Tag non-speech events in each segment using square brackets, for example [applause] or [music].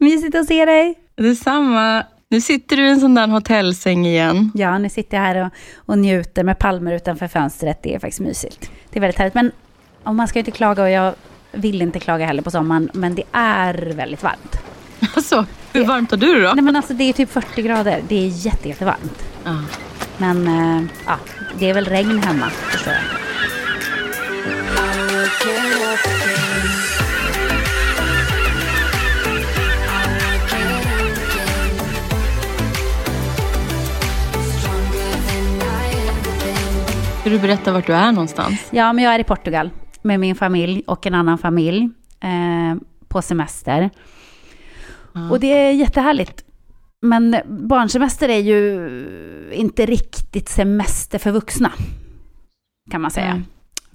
Mysigt att se dig. Detsamma. Nu sitter du i en sån där hotellsäng igen. Ja, nu sitter jag här och, och njuter med palmer utanför fönstret. Det är faktiskt mysigt. Det är väldigt härligt. Men om man ska inte klaga och jag vill inte klaga heller på sommaren. Men det är väldigt varmt. [laughs] Alltså, hur varmt har du då? Nej men alltså det är typ 40 grader. Det är jätte, jättevarmt. Ja. Men eh, ja, det är väl regn hemma förstår jag. Vill du berätta vart du är någonstans? Ja, men jag är i Portugal med min familj och en annan familj eh, på semester. Och det är jättehärligt. Men barnsemester är ju inte riktigt semester för vuxna, kan man säga. Mm.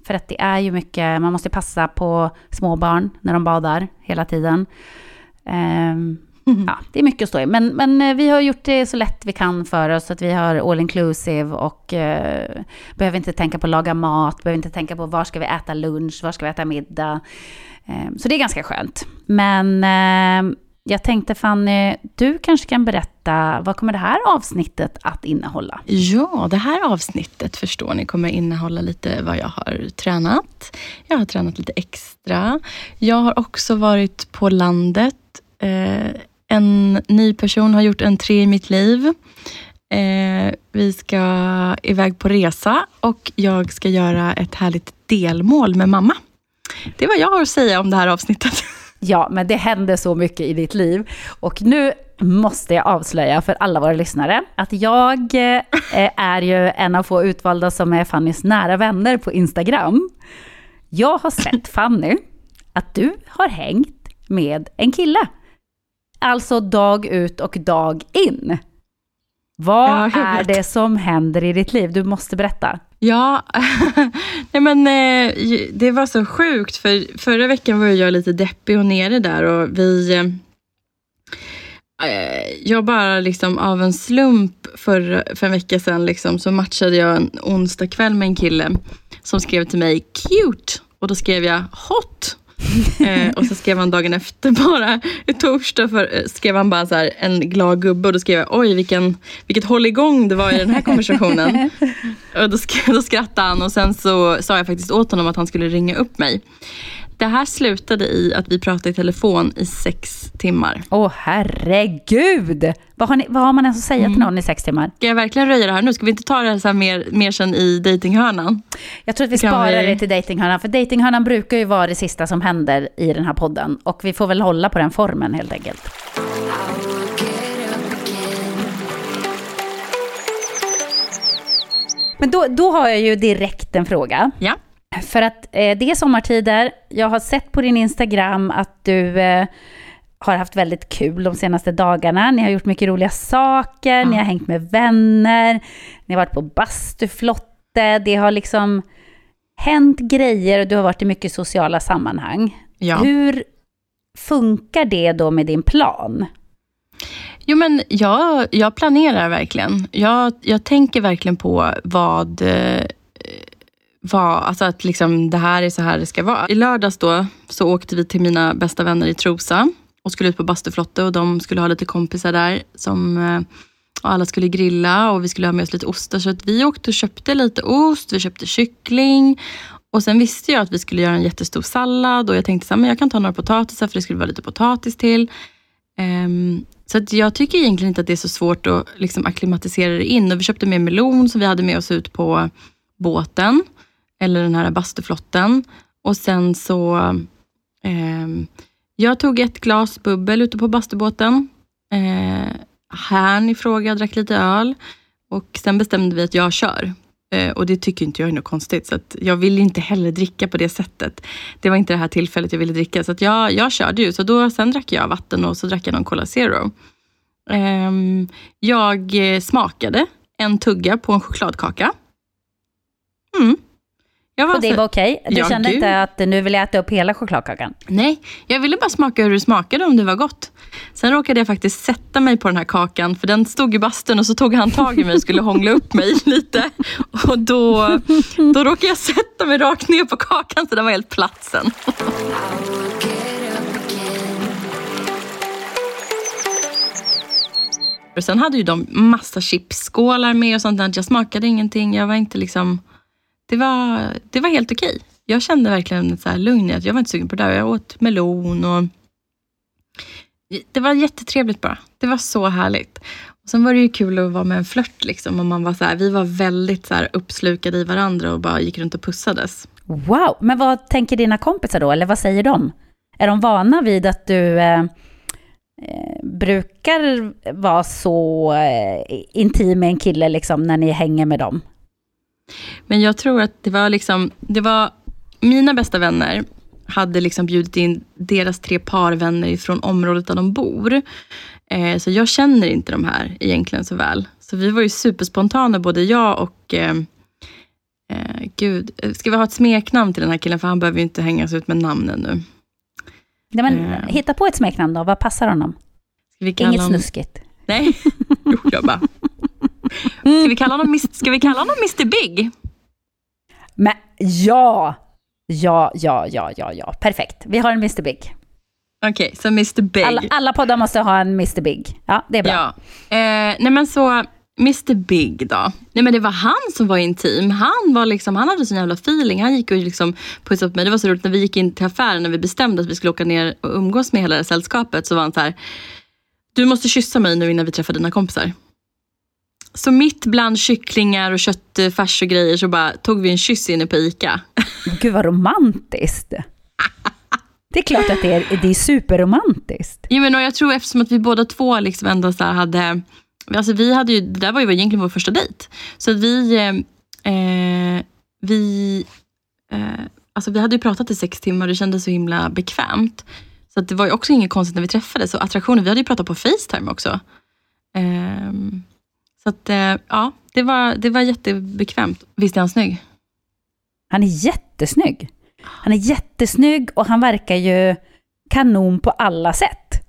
För att det är ju mycket, man måste passa på små barn när de badar hela tiden. Mm. [laughs] Ja, det är mycket att stå i. Men, men eh, vi har gjort det så lätt vi kan för oss. Att vi har all inclusive och eh, behöver inte tänka på att laga mat. Behöver inte tänka på var ska vi äta lunch, var ska vi äta middag. Eh, så det är ganska skönt. Men eh, jag tänkte Fanny, du kanske kan berätta, vad kommer det här avsnittet att innehålla? Ja, det här avsnittet förstår ni kommer innehålla lite vad jag har tränat. Jag har tränat lite extra. Jag har också varit på landet. Eh, en ny person har gjort entré i mitt liv. Eh, vi ska iväg på resa och jag ska göra ett härligt delmål med mamma. Det är vad jag har att säga om det här avsnittet. [laughs] Ja, men det händer så mycket i ditt liv. Och nu måste jag avslöja för alla våra lyssnare att jag eh, är ju en av få utvalda som är Fannys nära vänner på Instagram. Jag har sett [laughs] Fanny, att du har hängt med en kille. Alltså dag ut och dag in. Vad Ja, är det som händer i ditt liv? Du måste berätta. Ja, [laughs] nej men eh, det var så sjukt för förra veckan var jag lite deppig och nere där och vi eh, jag bara liksom av en slump för, för en vecka sedan liksom, så matchade jag en onsdag kväll med en kille som skrev till mig cute och då skrev jag hot. Eh, och så skrev han dagen efter bara, i torsdag för, eh, skrev han bara så här, en glad gubbe och då skrev jag oj vilken, vilket hålligång det var i den här konversationen. [laughs] och då, sk- då skrattade han och sen så sa jag faktiskt åt honom att han skulle ringa upp mig. Det här slutade i att vi pratade i telefon i sex timmar. Åh herregud! Vad har, ni, vad har man ens att säga till någon i sex timmar? Ska jag verkligen röja det här nu? Ska vi inte ta det här så här mer, mer sen i datinghörnan? Jag tror att vi Kan sparar vi- det till datinghörnan, för datinghörnan brukar ju vara det sista som händer i den här podden. Och vi får väl hålla på den formen helt enkelt. Men då, då har jag ju direkt en fråga. Ja. För att eh, det är sommartider. Jag har sett på din Instagram att du eh, har haft väldigt kul de senaste dagarna. Ni har gjort mycket roliga saker, ni har hängt med vänner, ni har varit på bastuflotte. Det har liksom... hänt grejer och du har varit i mycket sociala sammanhang. Ja. Hur funkar det då med din plan? Jo, men jag, jag planerar verkligen. Jag, jag tänker verkligen på vad, eh. Alltså att liksom, det här är så här det ska vara. I lördags då, så åkte vi till mina bästa vänner i Trosa och skulle ut på bastuflotte och de skulle ha lite kompisar där. Som, eh, och alla skulle grilla och vi skulle ha med oss lite ostar. Så att vi åkte och köpte lite ost, vi köpte kyckling. Och sen visste jag att vi skulle göra en jättestor sallad och jag tänkte att jag kan ta några potatisar för det skulle vara lite potatis till. Um, så att jag tycker egentligen inte att det är så svårt att liksom acklimatisera det in. Och vi köpte med melon som vi hade med oss ut på båten, eller den här bastuflotten. Och sen så, Eh, jag tog ett glas bubbel ute på bastubåten. Eh, Härn i fråga drack lite öl. Och sen bestämde vi att jag kör. Eh, och det tycker inte jag är något konstigt. Så jag ville inte heller dricka på det sättet. Det var inte det här tillfället jag ville dricka. Så jag, jag körde ju. Så då, sen drack jag vatten och så drack jag någon Cola Zero. Ehm, eh, jag smakade en tugga på en chokladkaka. Mm och det var okej? Okay. Du ja, kände gud. inte att nu vill jag äta upp hela chokladkakan? Nej, jag ville bara smaka hur det smakade, om det var gott. Sen råkade jag faktiskt sätta mig på den här kakan, för den stod i bastun och så tog han tag i mig och skulle hångla upp mig [laughs] lite. Och då, då råkade jag sätta mig rakt ner på kakan, så den var helt platt sen. Och [laughs] sen hade ju de massa chipsskålar med och sånt där. Jag smakade ingenting. Jag var inte liksom det var, det var helt okej. Jag kände verkligen så här lugn i att jag var inte sugen på det där. Jag åt melon och det var jättetrevligt bara. Det var så härligt. Och sen var det ju kul att vara med en flört. Liksom, och man var så här, vi var väldigt så här uppslukade i varandra och bara gick runt och pussades. Wow! Men vad tänker dina kompisar då? Eller vad säger de? Är de vana vid att du eh, eh brukar vara så eh, intim med en kille liksom, när ni hänger med dem? Men jag tror att det var liksom, det var mina bästa vänner hade liksom bjudit in deras tre parvänner från området där de bor. Eh, så jag känner inte de här egentligen så väl. Så vi var ju superspontana, både jag och eh, eh, Gud, ska vi ha ett smeknamn till den här killen? För han behöver ju inte hängas ut med namnen nu. Nej, men, eh. Hitta på ett smeknamn då, vad passar honom? Inget honom... snuskigt. Nej, [laughs] jag bara, Ska vi kalla honom, ska vi kalla honom Mr Big? Men ja! Ja, ja, ja, ja, ja. Perfekt. Vi har en Mr Big. Okej, okay, så Mr Big. Alla, alla poddar måste ha en Mr Big. Ja, det är bra. Ja. Eh, nej men så, Mr Big då. Nej men det var han som var intim. Han, var liksom, han hade sån jävla feeling. Han gick och liksom pussade på mig. Det var så roligt när vi gick in till affären, när vi bestämde att vi skulle åka ner och umgås med hela det sällskapet, så var han så här, du måste kyssa mig nu innan vi träffar dina kompisar. Så mitt bland kycklingar och köttfärs och grejer så bara tog vi en kyss inne på ICA. [laughs] Gud vad romantiskt. Det är klart att det är, det är superromantiskt. Ja, men och jag tror eftersom att vi båda två liksom ändå så hade, alltså vi hade ju, det där var ju egentligen vår första dejt. Så vi, eh, vi, eh, alltså vi hade ju pratat i sex timmar och det kändes så himla bekvämt. Så det var ju också inget konstigt när vi träffades. Och attraktionen, vi hade ju pratat på Facetime också. Eh, så att, eh, ja, det var, det var jättebekvämt. Visst är han snygg? Han är jättesnygg. Han är jättesnygg och han verkar ju kanon på alla sätt.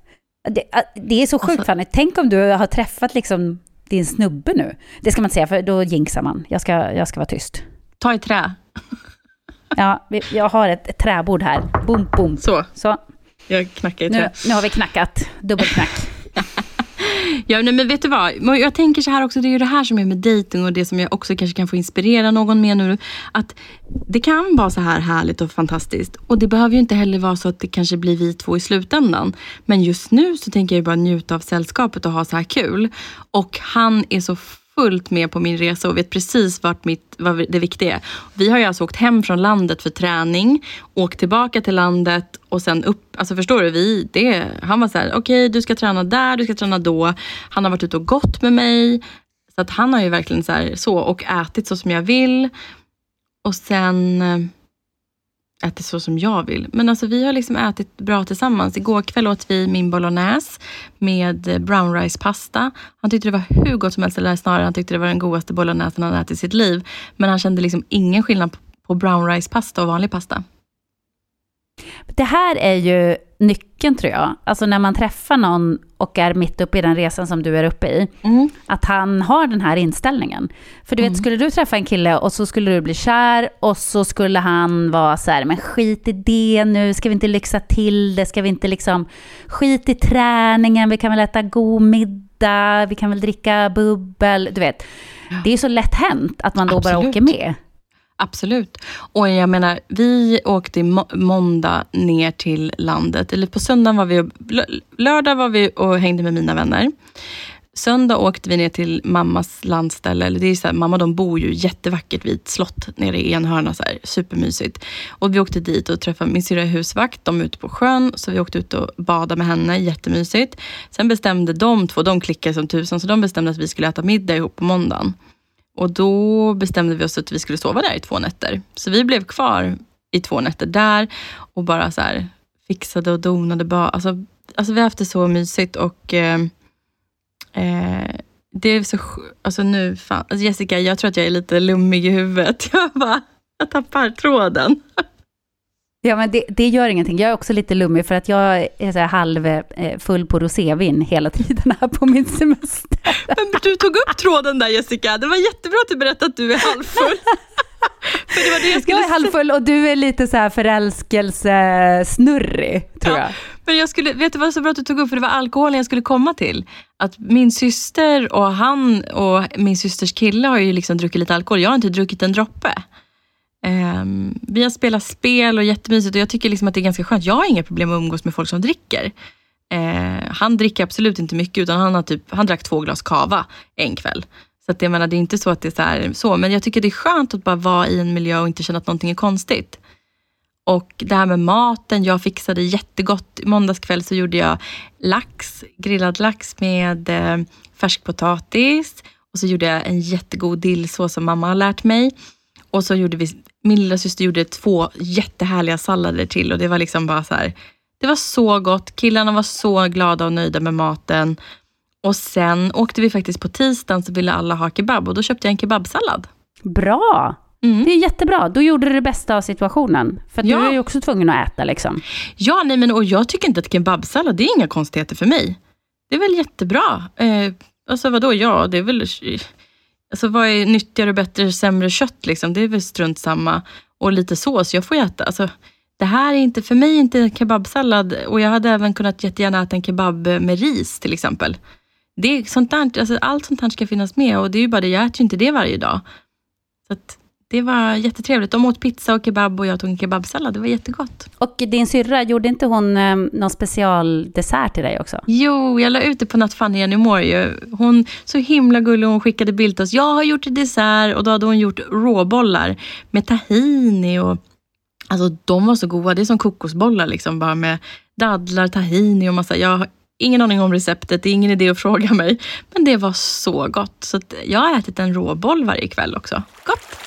Det, det är så sjukt alltså, Fanny. Tänk om du har träffat liksom din snubbe nu. Det ska man inte säga, för då jinxar man. Jag ska, jag ska vara tyst. Ta i trä. [laughs] ja, jag har ett, ett träbord här. Boom, boom. Så. Så. Jag knackar i trä. Nu, nu har vi knackat. Dubbelknack. [laughs] Ja, nej, men vet du vad? Jag tänker så här också, det är ju det här som är med dejting och det som jag också kanske kan få inspirera någon med nu. Att det kan vara så här härligt och fantastiskt. Och det behöver ju inte heller vara så att det kanske blir vi två i slutändan. Men just nu så tänker jag bara njuta av sällskapet och ha så här kul. Och han är så fullt med på min resa och vet precis vart mitt, vad det viktiga är. Vi har ju alltså åkt hem från landet för träning, åkt tillbaka till landet och sen upp. Alltså förstår du? Vi, det, han var så här, okej okay, du ska träna där, du ska träna då. Han har varit ute och gått med mig. Så att han har ju verkligen så, här, så och ätit så som jag vill. Och sen eh, ätit så som jag vill. Men alltså vi har liksom ätit bra tillsammans. Igår kväll åt vi min bolognese med eh, brown rice pasta. Han tyckte det var hur gott som helst, eller snarare han tyckte det var den godaste bolognesen han ätit i sitt liv. Men han kände liksom ingen skillnad på brown rice-pasta och vanlig pasta. Det här är ju nyckeln tror jag. Alltså när man träffar någon och är mitt uppe i den resan som du är uppe i. Mm. Att han har den här inställningen. För du vet, skulle du träffa en kille och så skulle du bli kär och så skulle han vara så här, men skit i det nu, ska vi inte lyxa till det, ska vi inte liksom, skit i träningen, vi kan väl äta god middag, vi kan väl dricka bubbel, du vet. Det är så lätt hänt att man då bara Absolut. åker med. Absolut. Och jag menar, vi åkte i må- måndag ner till landet. Eller på söndagen var vi, och- lördag var vi och hängde med mina vänner. Söndag åkte vi ner till mammas landställe. Eller det är så här, mamma de bor ju jättevackert vid ett slott nere i Enhörna. Så här, supermysigt. Och vi åkte dit och träffade min syrra är husvakt. De är ute på sjön. Så vi åkte ut och badade med henne. Jättemysigt. Sen bestämde de två, de klickade som tusan. Så de bestämde att vi skulle äta middag ihop på måndagen. Och då bestämde vi oss att vi skulle sova där i två nätter. Så vi blev kvar i två nätter där och bara så här fixade och donade. Bara, alltså, alltså vi har haft det så mysigt och eh, eh, det är så Alltså nu, fan, alltså Jessica, jag tror att jag är lite lummig i huvudet. [laughs] Jag bara, jag tappar tråden. Ja, men det, det gör ingenting. Jag är också lite lummig för att jag är så här halv eh, full på rosévin hela tiden här på min semester. Men du tog upp tråden där Jessica. Det var jättebra att du berättade att du är halvfull. [laughs] För det var det jag skulle Jag är halvfull och du är lite så här förälskelsesnurrig, tror jag. Men jag skulle, vet du vad så bra att du tog upp, för det var alkoholen jag skulle komma till. Att min syster och han och min systers kille har ju liksom druckit lite alkohol. Jag har inte druckit en droppe. Ehm, vi har spelat spel och jättemysigt och jag tycker liksom att det är ganska skönt. Jag har inga problem att umgås med folk som dricker. Eh, han dricker absolut inte mycket utan han, har typ, han drack två glas kava en kväll. Så att jag menar, det är inte så att det är så, här, så. Men jag tycker det är skönt att bara vara i en miljö och inte känna att någonting är konstigt. Och det här med maten, jag fixade jättegott. I måndags kväll så gjorde jag lax, grillad lax med eh, färskpotatis. Och så gjorde jag en jättegod dillsås som mamma har lärt mig. Och så gjorde vi, min lilla syster gjorde två jättehärliga sallader till och det var liksom bara så här. Det var så gott, killarna var så glada och nöjda med maten. Och sen åkte vi faktiskt på tisdagen så ville alla ha kebab och då köpte jag en kebabsallad. Bra! Mm. Det är jättebra. Då gjorde du det bästa av situationen. För Ja. du är ju också tvungen att äta liksom. Ja, nej men och jag tycker inte att kebabsallad, det är inga konstigheter för mig. Det är väl jättebra. Eh, alltså vadå, ja, det är väl... Alltså vad är nyttigare, bättre, sämre kött liksom? Det är väl strunt samma. Och lite sås, jag får ju äta. Alltså, det här är inte, för mig inte en kebabsallad. Och jag hade även kunnat jättegärna äta en kebab med ris till exempel. Det är sånt där, alltså, allt sånt här ska finnas med och det är ju bara det, jag äter ju inte det varje dag. Så att, det var jättetrevligt. De åt pizza och kebab och jag tog en kebabsallad. Det var jättegott. Och din syrra, gjorde inte hon eh, någon specialdessert till dig också? Jo, jag la ut det på Nattfanny Jenny Moore ju. Hon, så himla gullig, hon skickade bild till oss. Jag har gjort dessert och då hade hon gjort råbollar med tahini och Alltså de var så goda. Det är som kokosbollar liksom, bara med dadlar, tahini och massa. Jag ingen aning om receptet, det är ingen idé att fråga mig. Men det var så gott. Så jag har ätit en råboll varje kväll också. Gott!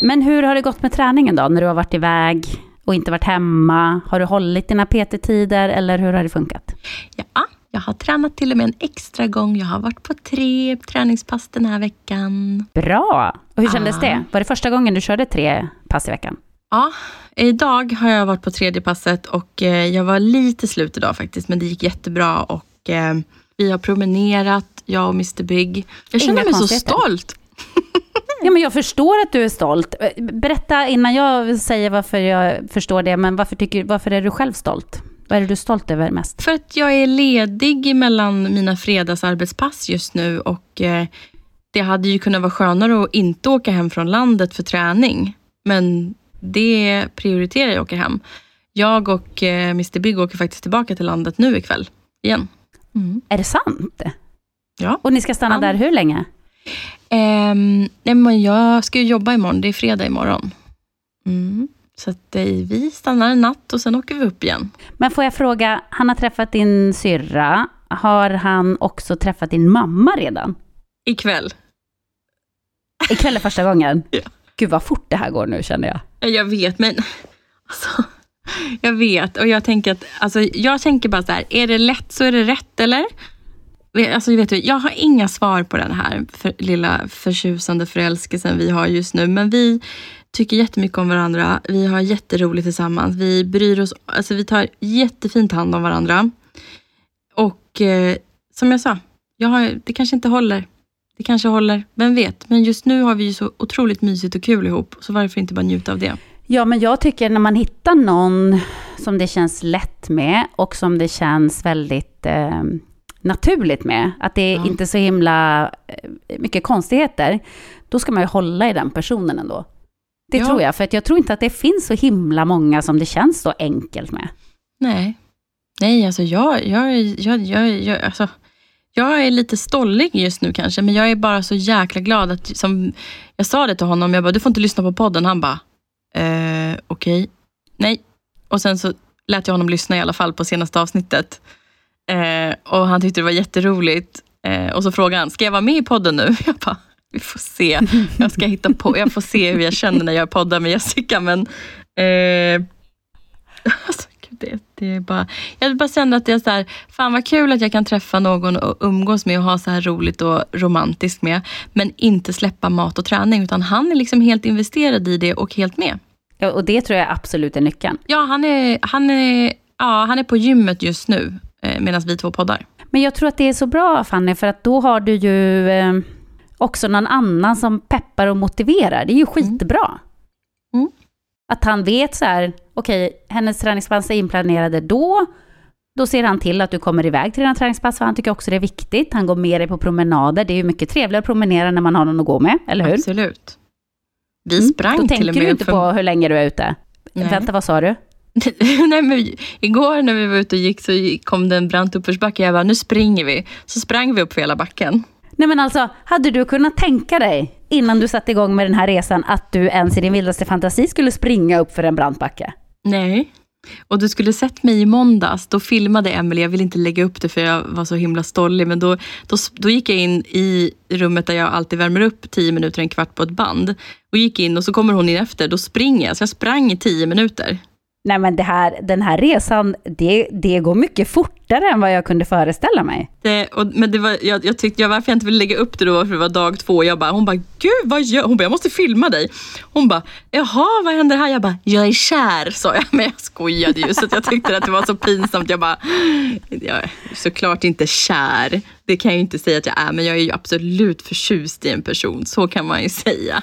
Men hur har det gått med träningen då, när du har varit iväg och inte varit hemma? Har du hållit dina PT-tider eller hur har det funkat? Ja, jag har tränat till och med en extra gång. Jag har varit på tre träningspass den här veckan. Bra! Och hur kändes Ah. det? Var det första gången du körde tre pass i veckan? Ja, idag har jag varit på tredje passet och eh, jag var lite slut idag faktiskt, men det gick jättebra och eh, vi har promenerat, jag och Mr Big. Jag känner Inga mig så stolt. [laughs] Ja, men jag förstår att du är stolt. Berätta innan jag säger varför jag förstår det, men varför, tycker, varför är du själv stolt? Vad är det du är stolt över mest? För att jag är ledig mellan mina fredagsarbetspass just nu och eh, det hade ju kunnat vara skönare att inte åka hem från landet för träning. Men det prioriterar jag att åka hem. Jag och eh, Mr Big åker faktiskt tillbaka till landet nu ikväll igen. Är det sant? Ja. Och ni ska stanna Ja. där hur länge? Um, nej, men jag ska ju jobba imorgon. Det är fredag imorgon. Mm. Så att, eh, vi stannar en natt och sen åker vi upp igen. Men får jag fråga, han har träffat din syrra. Har han också träffat din mamma redan? Ikväll. Ikväll är första gången? [laughs] Ja. Gud vad fort det här går nu känner jag. Jag vet, men alltså, jag vet och jag tänker att, alltså, jag tänker bara så här, är det lätt så är det rätt eller? Alltså, vet du, jag har inga svar på den här för, lilla förtjusande förälskelsen vi har just nu. Men vi tycker jättemycket om varandra. Vi har jätteroligt tillsammans. Vi bryr oss, alltså vi tar jättefint hand om varandra. Och eh, som jag sa, jag har, det kanske inte håller. Det kanske håller, vem vet. Men just nu har vi ju så otroligt mysigt och kul ihop. Så varför inte bara njuta av det? Ja, men jag tycker när man hittar någon som det känns lätt med och som det känns väldigt eh, naturligt med, att det är ja. inte så himla eh, mycket konstigheter, då ska man ju hålla i den personen ändå. Det ja. tror jag, för att jag tror inte att det finns så himla många som det känns så enkelt med. Nej, Nej alltså jag, jag, jag, jag, jag, alltså, jag är lite stollig just nu kanske, men jag är bara så jäkla glad att, som jag sa det till honom, jag bara, du får inte lyssna på podden. Han bara, eh, okej, okay. nej. Och sen så lät jag honom lyssna i alla fall på senaste avsnittet. Eh, och han tyckte det var jätteroligt. Eh, och så frågade han, ska jag vara med i podden nu? [laughs] Jag bara, vi får se. Jag ska hitta på, jag får se hur jag känner när jag poddar med Jessica. Men eh, [laughs] alltså, det, det är bara, jag bara känner att det är så här, fan vad kul att jag kan träffa någon och umgås med och ha så här roligt och romantiskt med. Men inte släppa mat och träning, utan han är liksom helt investerad i det och helt med. Ja, och det tror jag absolut är nyckeln. Ja, han är, han är, ja, han är på gymmet just nu, eh, medan vi två poddar. Men jag tror att det är så bra, Fanny, för att då har du ju eh, också någon annan som peppar och motiverar. Det är ju mm. skitbra. Mm. Att han vet så här, okej, okay, hennes träningspass är inplanerade då. Då ser han till att du kommer iväg till dina träningspass, för han tycker också det är viktigt. Han går med dig på promenader. Det är ju mycket trevligare att promenera när man har någon att gå med, eller hur? Absolut. Vi mm. sprang mm, till och med. Då tänker du inte för... på hur länge du är ute. Nej. Vänta, vad sa du? [laughs] Nej, men igår när vi var ute och gick så kom det en brant uppförsbacke. Jag bara, nu springer vi. Så sprang vi upp för hela backen. Nej men alltså, hade du kunnat tänka dig innan du satte igång med den här resan att du ens i din vildaste fantasi skulle springa upp för en brant backe? Nej. Och du skulle sett mig i måndags, då filmade Emelie, jag vill inte lägga upp det för jag var så himla stollig, men då, då, då gick jag in i rummet där jag alltid värmer upp tio minuter, en kvart på ett band. Och gick in och så kommer hon in efter, då springer jag. Så jag sprang i tio minuter. Nej men det här, den här resan, det, det går mycket fortare än vad jag kunde föreställa mig. Det, och, men det var, jag, jag tyckte, jag, varför jag inte ville lägga upp det då, för det var dag två. Jag bara, hon bara, gud vad gör Hon bara, jag måste filma dig. Hon bara, jaha vad händer här? Jag bara, jag är kär sa jag. [laughs] Men jag skojade ju, så jag tyckte att det var så pinsamt. Jag bara, jag är såklart inte kär. Det kan jag ju inte säga att jag är, men jag är ju absolut förtjust i en person. Så kan man ju säga.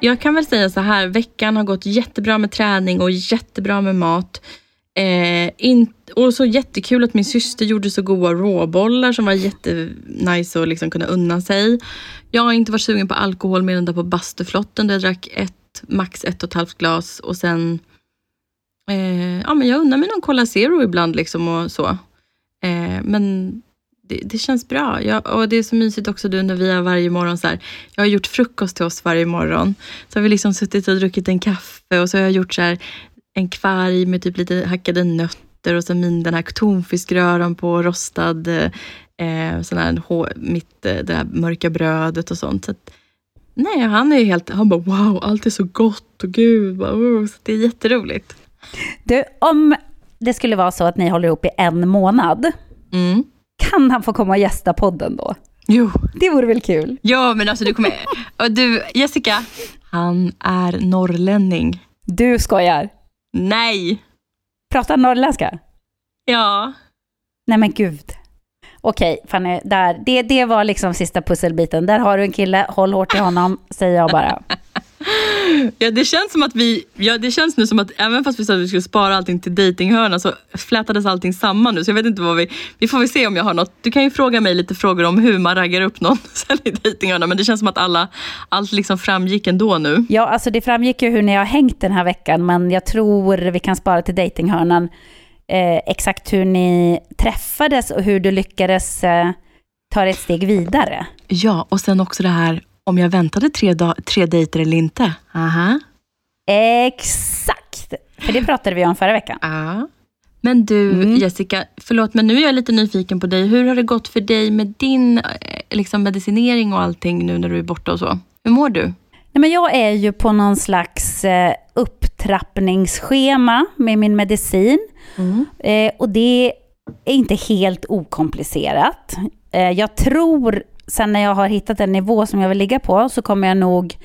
Jag kan väl säga så här, veckan har gått jättebra med träning och jättebra med mat. Eh, in, och så jättekul att min syster gjorde så goda råbollar som var jättenice att liksom kunna unna sig. Jag har inte varit sugen på alkohol mer än där på bastuflotten där jag drack ett, max ett och ett halvt glas och sen eh, ja, men jag unnar mig någon Cola Zero ibland liksom och så. Eh, men det, det känns bra. Jag, och det är så mysigt också du när vi har varje morgon så här, Jag har gjort frukost till oss varje morgon. Så har vi liksom suttit och druckit en kaffe och så har jag gjort så här, en kvarg med typ lite hackade nötter och så min den här tonfiskröran på rostad eh, sån här, mitt, eh, det här mörka brödet och sånt. Så att, nej, han är helt, han bara wow, allt är så gott och gud, bara, oh, så det är jätteroligt. Du, om det skulle vara så att ni håller ihop i en månad, Mm. Kan han få komma och gästa podden då? Jo. Det vore väl kul? Ja, men alltså du kommer... Och du, Jessica, han är norrlänning. Du skojar. Nej! Pratar norrländska? Ja. Nej men gud. Okej, Fanny, där. Det, det var liksom sista pusselbiten. Där har du en kille, håll hårt i honom, säger jag bara. [laughs] [laughs] Ja, det känns som att vi, ja, det känns nu som att även fast vi sa att vi skulle spara allting till datinghörnan så flätades allting samman nu. Så jag vet inte vad vi, vi får väl se om jag har något. Du kan ju fråga mig lite frågor om hur man raggar upp någon [laughs] sen i datinghörnan. Men det känns som att alla, allt liksom framgick ändå nu. Ja, alltså det framgick ju hur ni har hängt den här veckan, men jag tror vi kan spara till datinghörnan eh, exakt hur ni träffades och hur du lyckades eh, ta ett steg vidare. Ja, och sen också det här om jag väntade tre, dag, tre dejter eller inte. Aha. Exakt! För det pratade vi om förra veckan. Ja. Men du Mm. Jessica, förlåt men nu är jag lite nyfiken på dig. Hur har det gått för dig med din eh, liksom, medicinering och allting nu när du är borta och så? Hur mår du? Nej, men jag är ju på någon slags eh, upptrappningsschema med min medicin. Eh, och det är inte helt okomplicerat. Eh, jag tror, sen när jag har hittat en nivå som jag vill ligga på, så kommer jag nog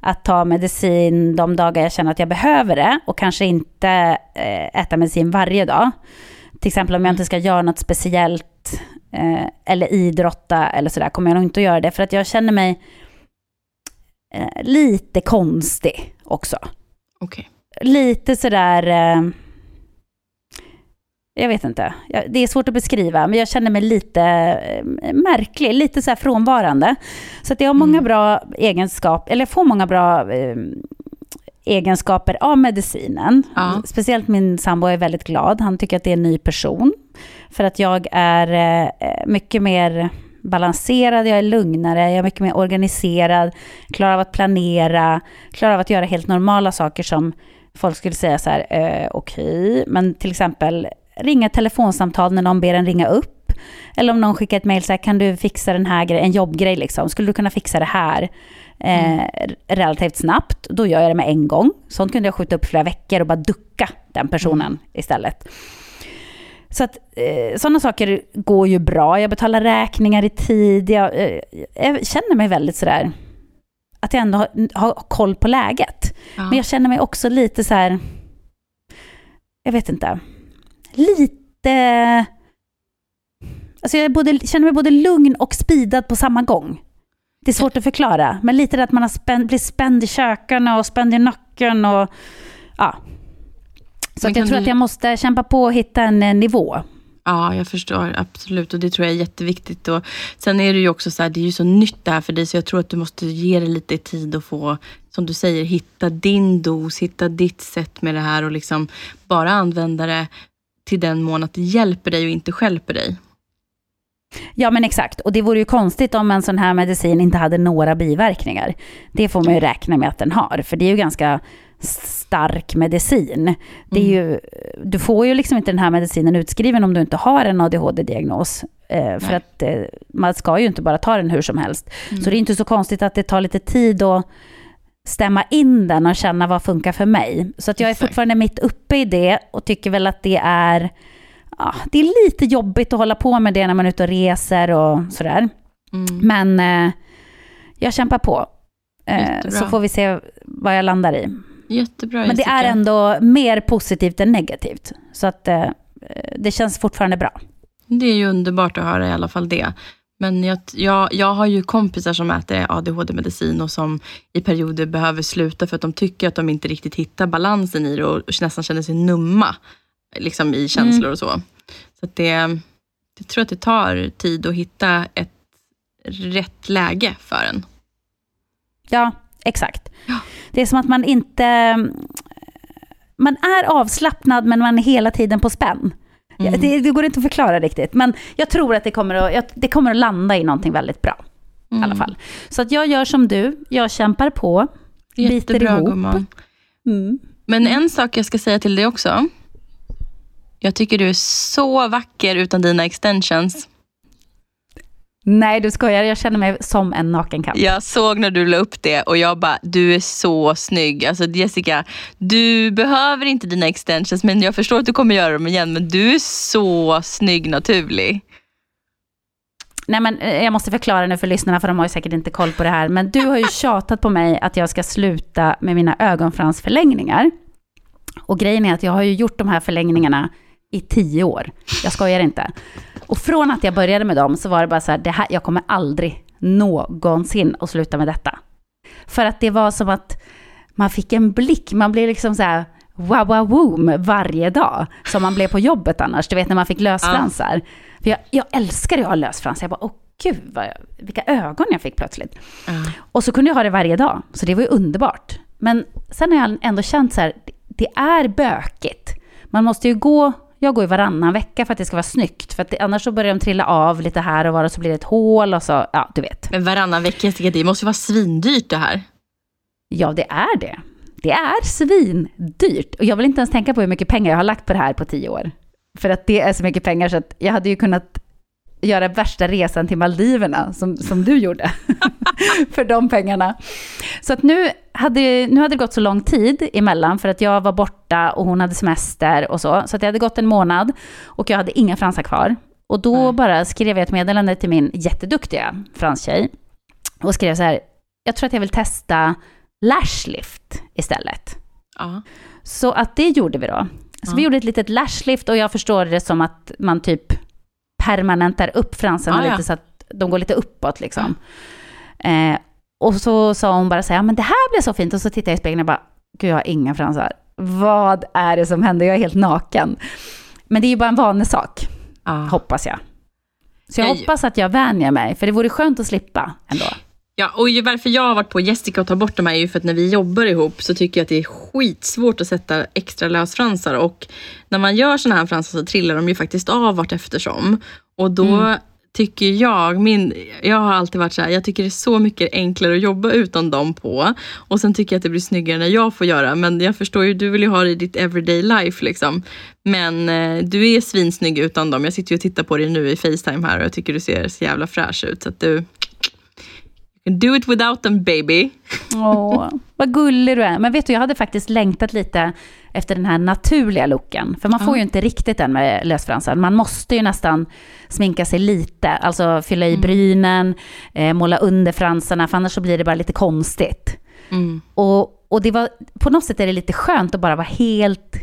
att ta medicin de dagar jag känner att jag behöver det och kanske inte eh, äta medicin varje dag. Till exempel om jag inte ska göra något speciellt eh, eller idrotta eller sådär kommer jag nog inte att göra det för att jag känner mig eh, lite konstig också. Okej. Lite sådär... Jag vet inte. Det är svårt att beskriva, men jag känner mig lite eh, märklig, lite så här frånvarande. Så att jag har många bra egenskaper, eller jag får många bra eh, egenskaper av medicinen. Ja. Speciellt min sambo är väldigt glad. Han tycker att det är en ny person. För att jag är eh, mycket mer balanserad, jag är lugnare, jag är mycket mer organiserad, klarar av att planera, klarar av att göra helt normala saker som folk skulle säga så här, eh, okej, men till exempel ringa telefonsamtal när någon ber en ringa upp. Eller om någon skickar ett mejl så här, kan du fixa den här grejen, en jobbgrej liksom, skulle du kunna fixa det här eh, relativt snabbt? Då gör jag det med en gång. Sånt kunde jag skjuta upp flera veckor och bara ducka den personen istället. Så att eh, sådana saker går ju bra. Jag betalar räkningar i tid. Jag, eh, jag känner mig väldigt sådär, att jag ändå har, har koll på läget. Ja. Men jag känner mig också lite så här, jag vet inte, lite... Alltså jag både, känner mig både lugn och speedad på samma gång. Det är svårt att förklara, men lite det att man har spänn, blir spänd i kökarna och spänd i nacken och ja. Så jag tror du- att jag måste kämpa på och hitta en eh, nivå. Ja, jag förstår absolut och det tror jag är jätteviktigt. Och sen är det ju också så här, det är ju så nytt det här för dig så jag tror att du måste ge det lite tid och få, som du säger, hitta din dos, hitta ditt sätt med det här och liksom bara använda det till den mån att det hjälper dig och inte stjälper dig. Ja men exakt, och det vore ju konstigt om en sån här medicin inte hade några biverkningar. Det får man ju räkna med att den har, för det är ju ganska stark medicin. Det är ju, du får ju liksom inte den här medicinen utskriven om du inte har en ADHD-diagnos. Eh, för Nej. att eh, man ska ju inte bara ta den hur som helst. Så det är inte så konstigt att det tar lite tid att stämma in den och känna vad funkar för mig. Så att jag är Exakt. fortfarande mitt uppe i det och tycker väl att det är, ja, det är lite jobbigt att hålla på med det när man är ute och reser och sådär. Mm. Men eh, jag kämpar på. Eh, så får vi se vad jag landar i. Jättebra Men det är ändå mer positivt än negativt. Så att eh, det känns fortfarande bra. Det är ju underbart att höra i alla fall det. Men jag, jag, jag har ju kompisar som äter ADHD-medicin och som i perioder behöver sluta för att de tycker att de inte riktigt hittar balansen i det och nästan känner sig numma liksom i känslor och så. Så det, jag tror att det tar tid att hitta ett rätt läge för en. Ja, exakt. Det är som att man inte... Man är avslappnad men man är hela tiden på spänn. Mm. Det, det, går inte att förklara riktigt, men jag tror att det kommer att, det kommer att landa i någonting väldigt bra. Mm. I alla mm. fall. Så att jag gör som du, jag kämpar på, Jättebra, biter ihop. Mm. Men en sak jag ska säga till dig också. Jag tycker du är så vacker utan dina extensions. Nej, du skojar. Jag känner mig som en nakenkatt. Jag såg när du la upp det och jag bara, du är så snygg. Alltså Jessica, du behöver inte dina extensions, men jag förstår att du kommer göra dem igen. Men du är så snygg naturlig. Nej, men eh, jag måste förklara nu för lyssnarna, för de har ju säkert inte koll på det här. Men du har ju [laughs] tjatat på mig att jag ska sluta med mina ögonfransförlängningar. Och grejen är att jag har ju gjort de här förlängningarna i tio år. Jag skojar inte. Och från att jag började med dem så var det bara så här, det här jag kommer aldrig någonsin att sluta med detta. För att det var som att man fick en blick, man blev liksom så här wow, wow, woom varje dag. Som man blev på jobbet annars, du vet när man fick lösfransar. Ja. För jag, jag älskar att ha lösfransar, jag bara, åh gud vad jag, vilka ögon jag fick plötsligt. Ja. Och så kunde jag ha det varje dag, så det var ju underbart. Men sen har jag ändå känt så här, det är bökigt. Man måste ju gå jag går ju varannan vecka för att det ska vara snyggt. För att det, annars så börjar de trilla av lite här och var och så blir det ett hål och så, ja du vet. Men varannan vecka, det måste ju vara svindyrt det här. Ja, det är det. Det är svindyrt. Och jag vill inte ens tänka på hur mycket pengar jag har lagt på det här på tio år. För att det är så mycket pengar så att jag hade ju kunnat göra värsta resan till Maldiverna som, som du gjorde. [laughs] för de pengarna. Så att nu hade, nu hade det gått så lång tid emellan för att jag var borta och hon hade semester och så. Så att det hade gått en månad och jag hade inga fransar kvar. Och då Nej. bara skrev jag ett meddelande till min jätteduktiga franstjej. Och skrev så här, jag tror att jag vill testa lashlift istället. Ja. Så att det gjorde vi då. Så ja. vi gjorde ett litet lashlift och jag förstår det som att man typ permanentar upp fransarna ah, lite ja. så att de går lite uppåt liksom. Eh, och så sa hon bara så här, men det här blev så fint. Och så tittade jag i spegeln och bara, gud jag har inga fransar. Vad är det som händer? Jag är helt naken. Men det är ju bara en vanesak, ah. hoppas jag. Så jag, jag hoppas att jag vänjer mig, för det vore skönt att slippa ändå. Ja, och varför jag har varit på Jessica och tar bort de här är ju för att när vi jobbar ihop så tycker jag att det är skitsvårt att sätta extra lösfransar och när man gör sådana här fransar så trillar de ju faktiskt av vart eftersom. Och då mm. tycker jag, min, jag har alltid varit så här, jag tycker det är så mycket enklare att jobba utan dem på. Och sen tycker jag att det blir snyggare när jag får göra, men jag förstår ju, du vill ju ha det i ditt everyday life liksom. Men eh, du är svinsnygg utan dem. Jag sitter ju och tittar på dig nu i Facetime här och jag tycker du ser så jävla fräsch ut. Så att du, Do it without them baby. Åh, vad gullig du är. Men vet du, jag hade faktiskt längtat lite efter den här naturliga looken. För man får ju inte riktigt den med lösfransar. Man måste ju nästan sminka sig lite. Alltså fylla i mm. brynen, eh, måla under fransarna, för annars så blir det bara lite konstigt. Mm. Och, och det var, på något sätt är det lite skönt att bara vara helt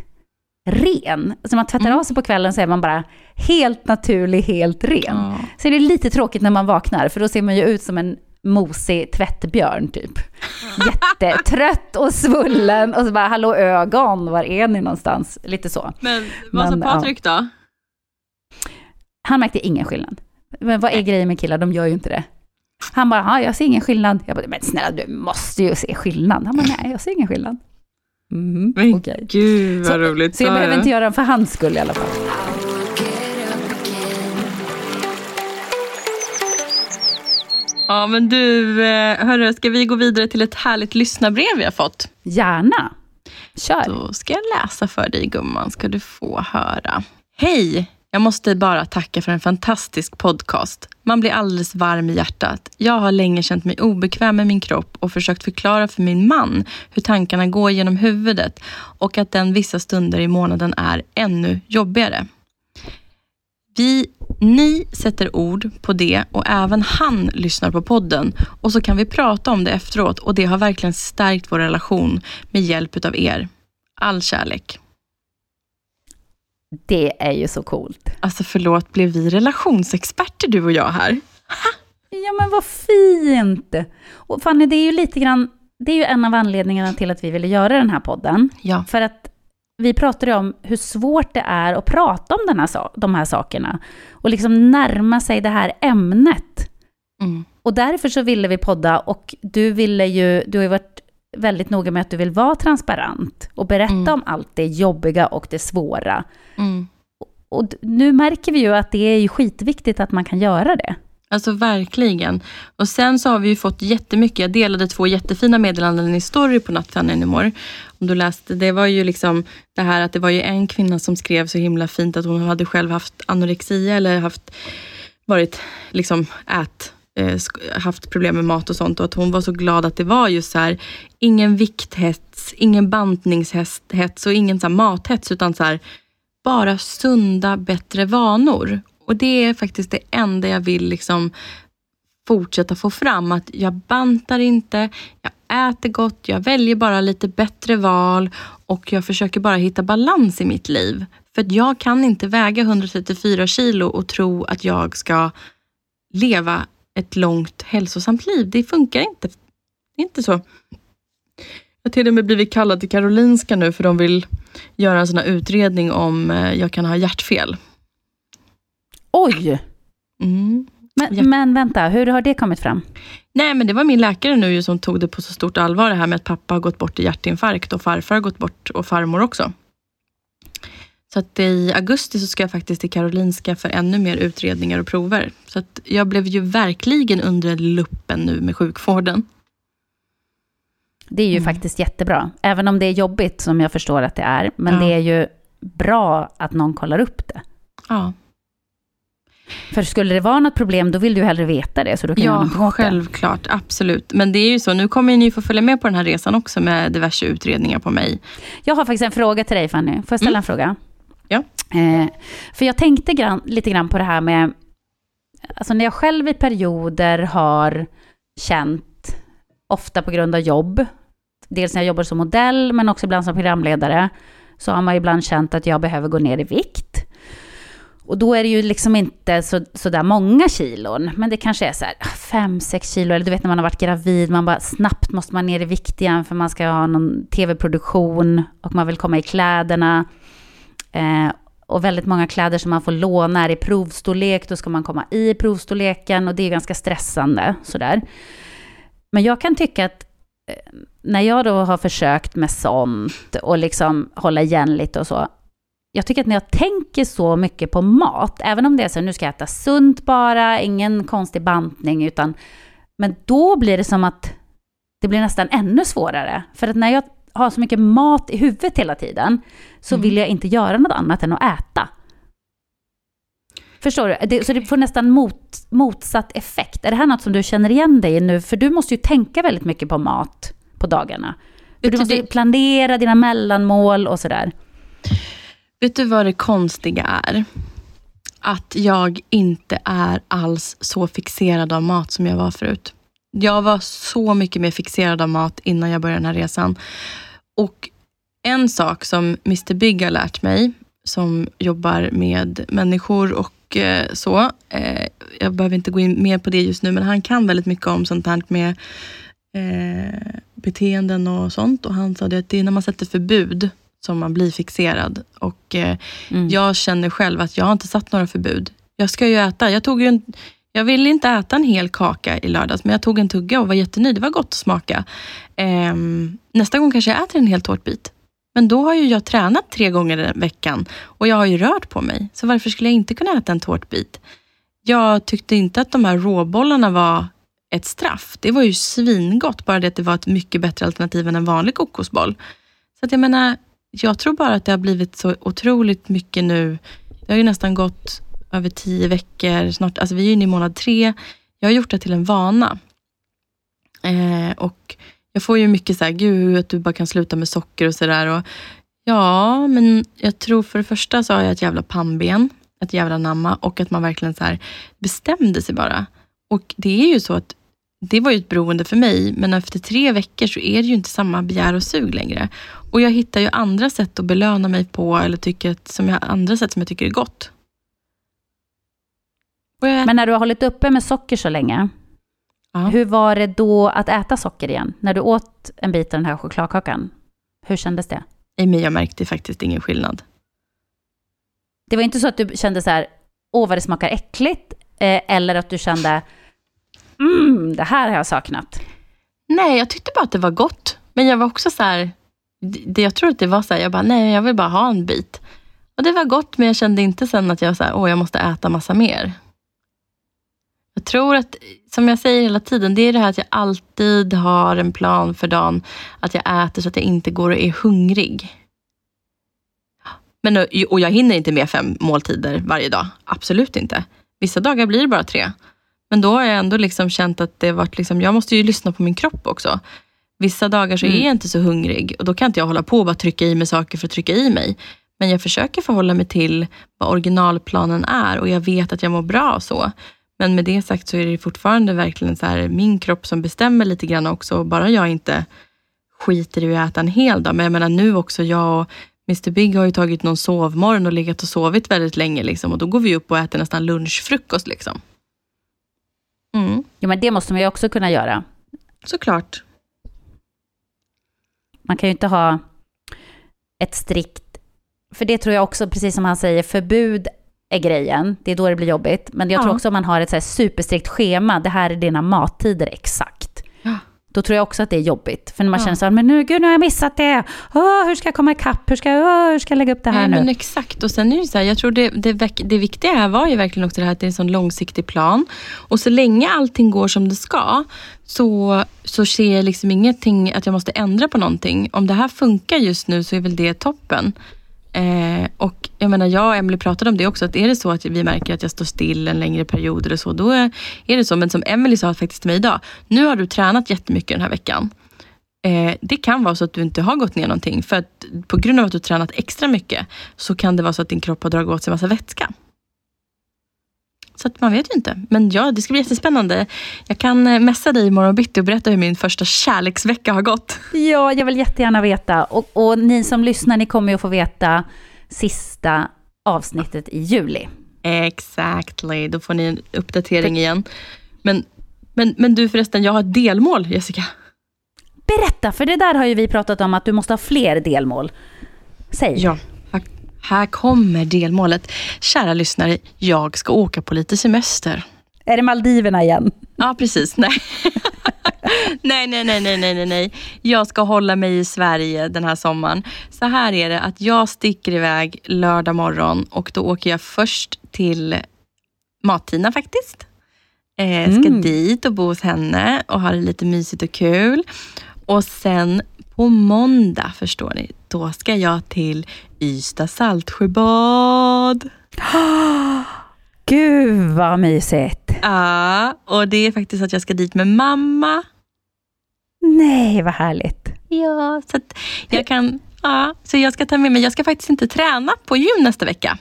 ren. Alltså man tvättar mm. av sig på kvällen så är man bara helt naturlig, helt ren. Mm. Så är det lite tråkigt när man vaknar, för då ser man ju ut som en mosig tvättbjörn typ. Jättetrött och svullen och så bara hallå ögon, var är ni någonstans? Lite så. Men vad sa Patrik ja. då? Han märkte ingen skillnad. Men vad är grejen med killar, de gör ju inte det. Han bara, jag ser ingen skillnad. Jag bara, men snälla du måste ju se skillnad. Han bara, nej jag ser ingen skillnad. Mm, men okay. gud vad så, roligt. Så jag behöver inte göra den för hans skull i alla fall. Ja, men du, eh, hörru, ska vi gå vidare till ett härligt lyssnarbrev vi har fått? Gärna. Kör. Då ska jag läsa för dig gumman, ska du få höra. Hej! Jag måste bara tacka för en fantastisk podcast. Man blir alldeles varm i hjärtat. Jag har länge känt mig obekväm med min kropp och försökt förklara för min man hur tankarna går genom huvudet och att den vissa stunder i månaden är ännu jobbigare. Vi, ni sätter ord på det och även han lyssnar på podden och så kan vi prata om det efteråt och det har verkligen stärkt vår relation med hjälp av er. All kärlek. Det är ju så coolt. Alltså förlåt, blev vi relationsexperter du och jag här? Ha! Ja men vad fint! Och Fanny, det är ju lite grann, det är ju en av anledningarna till att vi ville göra den här podden. Ja. För att vi pratade om hur svårt det är att prata om den här, de här sakerna. Och liksom närma sig det här ämnet. Mm. Och därför så ville vi podda och du ville ju, du har ju varit väldigt noga med att du vill vara transparent och berätta mm. om allt det jobbiga och det svåra. Mm. och nu märker vi ju att det är ju skitviktigt att man kan göra det. Alltså verkligen. Och sen så har vi ju fått jättemycket. Jag delade två jättefina meddelanden i story på Nattfännen i morgon. Om du läste. Det var ju liksom det här att det var ju en kvinna som skrev så himla fint att hon hade själv haft anorexia eller haft varit liksom ät eh, haft problem med mat och sånt och att hon var så glad att det var just så här ingen vikthets, ingen bantningshets och ingen så här mathets utan så här bara sunda, bättre vanor. Och det är faktiskt det enda jag vill liksom fortsätta få fram. Att jag bantar inte, jag äter gott, jag väljer bara lite bättre val och jag försöker bara hitta balans i mitt liv. För att jag kan inte väga 134 kilo och tro att jag ska leva ett långt hälsosamt liv. Det funkar inte. Det är inte så. Jag har till och med blivit kallad till Karolinska nu för de vill göra en sån här utredning om eh, jag kan ha hjärtfel. Oj! Mm. Men, Ja. men vänta, hur har det kommit fram? Nej, men det var min läkare nu som tog det på så stort allvar det här med att pappa har gått bort i hjärtinfarkt och farfar har gått bort och farmor också. Så att i augusti så ska jag faktiskt till Karolinska för ännu mer utredningar och prover. Så att jag blev ju verkligen under luppen nu med sjukvården. Det är ju Mm. faktiskt jättebra. Även om det är jobbigt, som jag förstår att det är. Men Ja. det är ju bra att någon kollar upp det. Ja, För skulle det vara något problem, då vill du hellre veta det, så du kan ja det. självklart. Absolut. Men det är ju så, nu kommer ni få följa med på den här resan också med diverse utredningar på mig. Jag har faktiskt en fråga till dig, Fanny. Får jag ställa Mm. en fråga? Ja. Eh, för jag tänkte grann, lite grann på det här med... Alltså när jag själv i perioder har känt, ofta på grund av jobb, dels när jag jobbar som modell, men också ibland som programledare, så har man ibland känt att jag behöver gå ner i vikt. Och då är det ju liksom inte så, så där många kilon, men det kanske är så här ah, 5-6 kilo, eller du vet när man har varit gravid, man bara snabbt måste man ner i vikt igen för man ska ha någon tv-produktion och man vill komma i kläderna. Eh, och väldigt många kläder som man får låna är i provstorlek, då ska man komma i provstorleken och det är ganska stressande sådär. Men jag kan tycka att eh, när jag då har försökt med sånt och liksom hålla igen lite och så, jag tycker att när jag tänker så mycket på mat, även om det är så nu ska jag äta sunt bara, ingen konstig bantning, utan men då blir det som att det blir nästan ännu svårare. För att när jag har så mycket mat i huvudet hela tiden, så Mm. vill jag inte göra något annat än att äta. Förstår du? Det, så det får nästan mot, motsatt effekt. Är det här något som du känner igen dig i nu? För du måste ju tänka väldigt mycket på mat på dagarna. Du måste planera dina mellanmål och sådär. Vet du vad det konstiga är? Att jag inte är alls så fixerad av mat som jag var förut. Jag var så mycket mer fixerad av mat innan jag började den här resan. Och en sak som Mr Big har lärt mig, som jobbar med människor och eh, så. Eh, jag behöver inte gå in mer på det just nu, men han kan väldigt mycket om sånt här med eh, beteenden och sånt. Och han sa det att det är när man sätter förbud som man blir fixerad. Och eh, Mm. jag känner själv att jag har inte satt några förbud. Jag ska ju äta. Jag, tog ju en, jag ville inte äta en hel kaka i lördags, men jag tog en tugga och var jättenöjd. Det var gott att smaka. Ehm, nästa gång kanske jag äter en hel tårtbit. Men då har ju jag tränat tre gånger i veckan och jag har ju rört på mig. Så varför skulle jag inte kunna äta en tårtbit? Jag tyckte inte att de här råbollarna var ett straff. Det var ju svingott, bara det att det var ett mycket bättre alternativ än en vanlig kokosboll. Så att jag menar, jag tror bara att det har blivit så otroligt mycket nu. Det har ju nästan gått över tio veckor, snart, alltså vi är inne i månad tre. Jag har gjort det till en vana. Eh, och jag får ju mycket så här, gud att du bara kan sluta med socker och sådär. Ja, men jag tror för det första så har jag ett jävla pannben, ett jävla namma och att man verkligen så här bestämde sig bara. Och det är ju så att det var ju ett beroende för mig, men efter tre veckor så är det ju inte samma begär och sug längre. Och jag hittar ju andra sätt att belöna mig på, eller tycker att, som jag, andra sätt som jag tycker är gott. Jag, Men när du har hållit uppe med socker så länge, ja. hur var det då att äta socker igen? När du åt en bit av den här chokladkakan, hur kändes det? I mig jag märkte faktiskt ingen skillnad. Det var inte så att du kände så här, åh vad det smakar äckligt, eh, eller att du kände, mm, det här har jag saknat. Nej, jag tyckte bara att det var gott. Men jag var också så här, det, jag tror att det var så här, jag bara, nej, jag vill bara ha en bit. Och det var gott, men jag kände inte sen att jag, så här, Åh, jag måste äta massa mer. Jag tror att, som jag säger hela tiden, det är det här att jag alltid har en plan för dagen. Att jag äter så att jag inte går och är hungrig. Men, och jag hinner inte med fem måltider varje dag. Absolut inte. Vissa dagar blir det bara tre. Men då har jag ändå liksom känt att det varit liksom, jag måste ju lyssna på min kropp också. Vissa dagar så mm. är jag inte så hungrig och då kan inte jag hålla på och bara trycka i mig saker för att trycka i mig. Men jag försöker förhålla mig till vad originalplanen är och jag vet att jag mår bra och så. Men med det sagt så är det fortfarande verkligen så här, min kropp som bestämmer lite grann också. Bara jag inte skiter i att äta en hel dag. Men jag menar nu också, jag och Mr Big har ju tagit någon sovmorgon och legat och sovit väldigt länge. Liksom, och då går vi upp och äter nästan lunchfrukost. Liksom. Mm. Ja, men det måste man ju också kunna göra. Såklart. Man kan ju inte ha ett strikt... För det tror jag också, precis som han säger, förbud är grejen. Det är då det blir jobbigt. Men jag ja. tror också om man har ett så superstrikt schema, det här är dina mattider exakt. Då tror jag också att det är jobbigt. För när man ja. känner så här, men nu, gud, nu har jag missat det. Oh, hur ska jag komma ikapp? Hur ska, oh, hur ska jag lägga upp det här Nej, nu? Men exakt. Och sen är det så här, jag tror det, det, det viktiga här var ju verkligen också det här att det är en sån långsiktig plan. Och så länge allting går som det ska, så, så ser jag liksom ingenting att jag måste ändra på någonting. Om det här funkar just nu så är väl det toppen. Eh, och jag menar, jag och Emily pratade om det också, att är det så att vi märker att jag står still en längre period eller så, då är, är det så. Men som Emily sa faktiskt till mig idag, nu har du tränat jättemycket den här veckan. Eh, det kan vara så att du inte har gått ner någonting, för att på grund av att du tränat extra mycket, så kan det vara så att din kropp har dragit åt sig massa vätska. Så man vet ju inte. Men ja, det ska bli jättespännande. Jag kan eh, messa dig imorgon bitti och berätta hur min första kärleksvecka har gått. Ja, jag vill jättegärna veta. Och, och ni som lyssnar, ni kommer ju att få veta sista avsnittet i juli. Exactly, då får ni en uppdatering För... igen. Men, men, men du förresten, jag har ett delmål Jessica. Berätta, för det där har ju vi pratat om att du måste ha fler delmål. Säg. Ja, här kommer delmålet. Kära lyssnare, jag ska åka på lite semester. Är det Maldiverna igen? Ja, precis. [laughs] Nej. nej, nej, nej, nej, nej, nej. Jag ska hålla mig i Sverige den här sommaren. Så här är det att jag sticker iväg lördag morgon och då åker jag först till Mattina faktiskt. Eh, ska mm. dit och bo hos henne och ha det lite mysigt och kul. Och sen på måndag, förstår ni, då ska jag till Ystad Saltsjöbad. [gasps] Gud vad mysigt! Ja, och det är faktiskt att jag ska dit med mamma. Nej, vad härligt. Ja, så jag kan... Ja, så jag ska ta med mig, jag ska faktiskt inte träna på gym nästa vecka.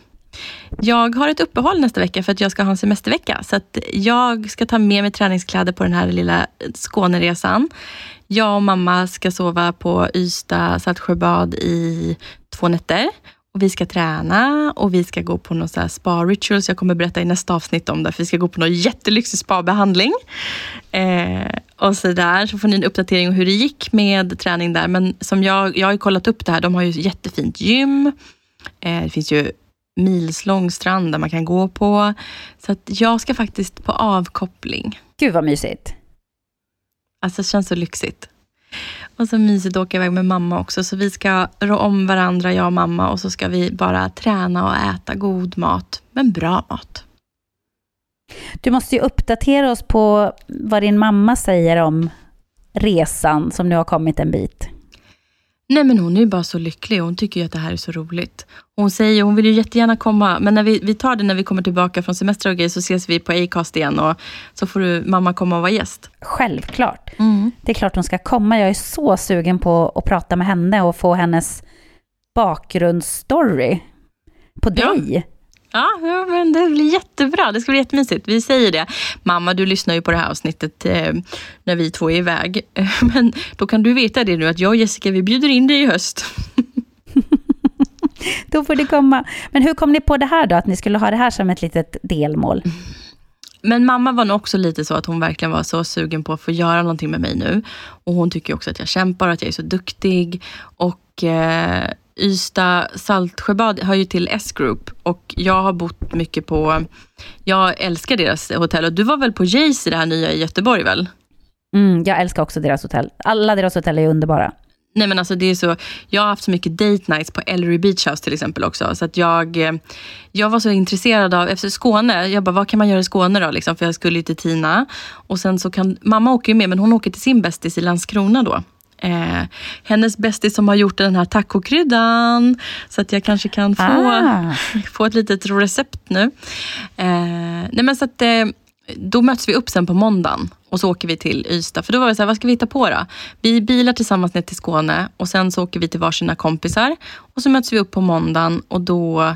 Jag har ett uppehåll nästa vecka för att jag ska ha en semestervecka. Så jag ska ta med mig träningskläder på den här lilla Skåneresan. Jag och mamma ska sova på Ystad Saltsjöbad i två nätter. Och vi ska träna och vi ska gå på någon så spa rituals. Jag kommer berätta i nästa avsnitt om det. För vi ska gå på någon jättelyxig spabehandling. Eh, och så där så får ni en uppdatering om hur det gick med träning där. Men som jag, jag har kollat upp det här. De har ju jättefint gym. Eh, det finns ju milslång strand där man kan gå på. Så att jag ska faktiskt på avkoppling. Gud vad mysigt. Alltså det känns så lyxigt. Och så mysigt att åka iväg med mamma också. Så vi ska rå om varandra, jag och mamma. Och så ska vi bara träna och äta god mat. Men bra mat. Du måste ju uppdatera oss på vad din mamma säger om resan som nu har kommit en bit. Nej men hon är ju bara så lycklig. Hon tycker ju att det här är så roligt. Hon säger, hon vill ju jättegärna komma, men när vi, vi tar det när vi kommer tillbaka från semester och grejer, så ses vi på Acast igen och så får du mamma komma och vara gäst. Självklart. Mm. Det är klart hon ska komma. Jag är så sugen på att prata med henne och få hennes bakgrundsstory på dig. Ja. Ja, men det blir jättebra. Det ska bli jättemysigt. Vi säger det. Mamma, du lyssnar ju på det här avsnittet eh, när vi två är iväg. [laughs] Men då kan du veta det nu att jag och Jessica, vi bjuder in dig i höst. [laughs] då får det komma. Men hur kom ni på det här då? Att ni skulle ha det här som ett litet delmål? Men mamma var nog också lite så att hon verkligen var så sugen på att få göra någonting med mig nu. Och hon tycker också att jag kämpar och att jag är så duktig. Och eh, Ystad Saltsjöbad har ju till S-Group och jag har bott mycket på, jag älskar deras hotell och du var väl på Jays i det här nya i Göteborg väl? Mm, jag älskar också deras hotell. Alla deras hotell är underbara. Nej men alltså det är så, jag har haft så mycket date nights på Ellery Beach House till exempel också. Så att jag, eh, jag var så intresserad av, efter Skåne, jag bara vad kan man göra i Skåne då? Liksom, för jag skulle ju till Tina. Och sen så kan, mamma åker ju med men hon åker till sin bästis i Landskrona då. Eh, hennes bästis som har gjort den här tacokryddan. Så att jag kanske kan få, Ah. [laughs] få ett litet recept nu. Eh, nej men så att, eh, då möts vi upp sen på måndagen och så åker vi till Ystad. För då var det så här, vad ska vi hitta på då? Vi bilar tillsammans ner till Skåne och sen så åker vi till varsina kompisar. Och så möts vi upp på måndagen och då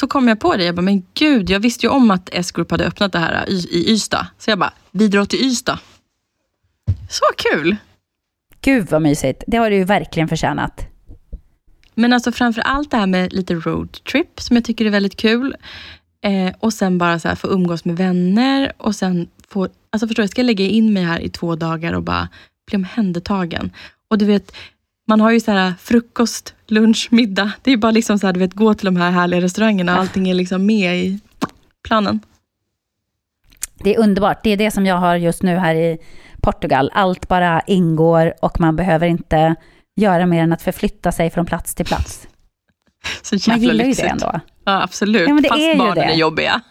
så kom jag på det. Jag bara, men gud, jag visste ju om att S-Group hade öppnat det här i, Ystad. Så jag bara, vi drar till Ystad. Så kul! Gud vad mysigt. Det har du ju verkligen förtjänat. Men alltså framför allt det här med lite roadtrip som jag tycker är väldigt kul. Eh, och sen bara så här få umgås med vänner och sen få, alltså förstår du, jag ska lägga in mig här i två dagar och bara bli omhändertagen. Och du vet, man har ju så här frukost, lunch, middag. Det är ju bara liksom så här, du vet, gå till de här härliga restaurangerna. Allting är liksom med i planen. Det är underbart. Det är det som jag har just nu här i Portugal. Allt bara ingår och man behöver inte göra mer än att förflytta sig från plats till plats. [laughs] Så Man jävla gillar ju lyxigt. det ändå. Ja, absolut. Ja, men Fast är ju barnen är jobbiga. [laughs]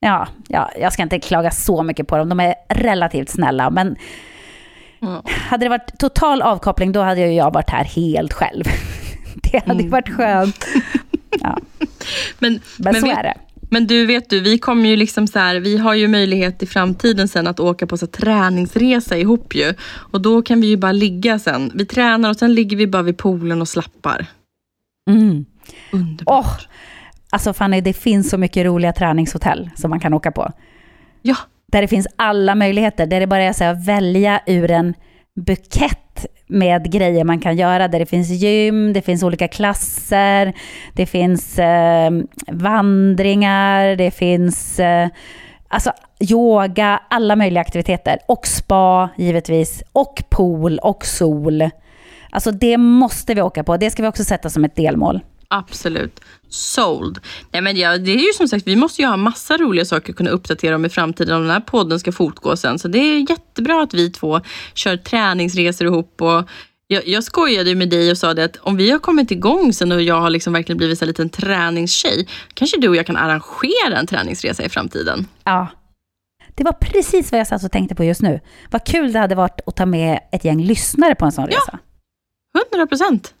Ja, ja, jag ska inte klaga så mycket på dem. De är relativt snälla, men Ja. hade det varit total avkoppling, då hade ju jag varit här helt själv. [laughs] Det hade Mm. ju varit skönt. Ja, Men, men, så vet, är det. Men du, vet du, vi kommer ju liksom så här, vi har ju möjlighet i framtiden sen att åka på så träningsresa ihop ju. Och då kan vi ju bara ligga sen. Vi tränar och sen ligger vi bara vid poolen och slappar. Mm. Underbart. Åh, alltså Fanny, det finns så mycket roliga träningshotell som man kan åka på. Ja, Där det finns alla möjligheter, där det bara är så här, att välja ur en bukett med grejer man kan göra. Där det finns gym, det finns olika klasser, det finns eh, vandringar, det finns eh, alltså, yoga, alla möjliga aktiviteter. Och spa givetvis, och pool och sol. Alltså det måste vi åka på, det ska vi också sätta som ett delmål absolut. Sold. Nej, men ja, det är ju som sagt, vi måste ju ha massa roliga saker att kunna uppdatera om i framtiden om den här podden ska fortgå sen. Så det är jättebra att vi två kör träningsresor ihop. Och jag, jag skojade med dig och sa det att om vi har kommit igång sen och jag har liksom verkligen blivit en liten träningstjej, kanske du och jag kan arrangera en träningsresa i framtiden. Ja. Det var precis vad jag satt och tänkte på just nu. Vad kul det hade varit att ta med ett gäng lyssnare på en sån Ja, resa. 100 procent.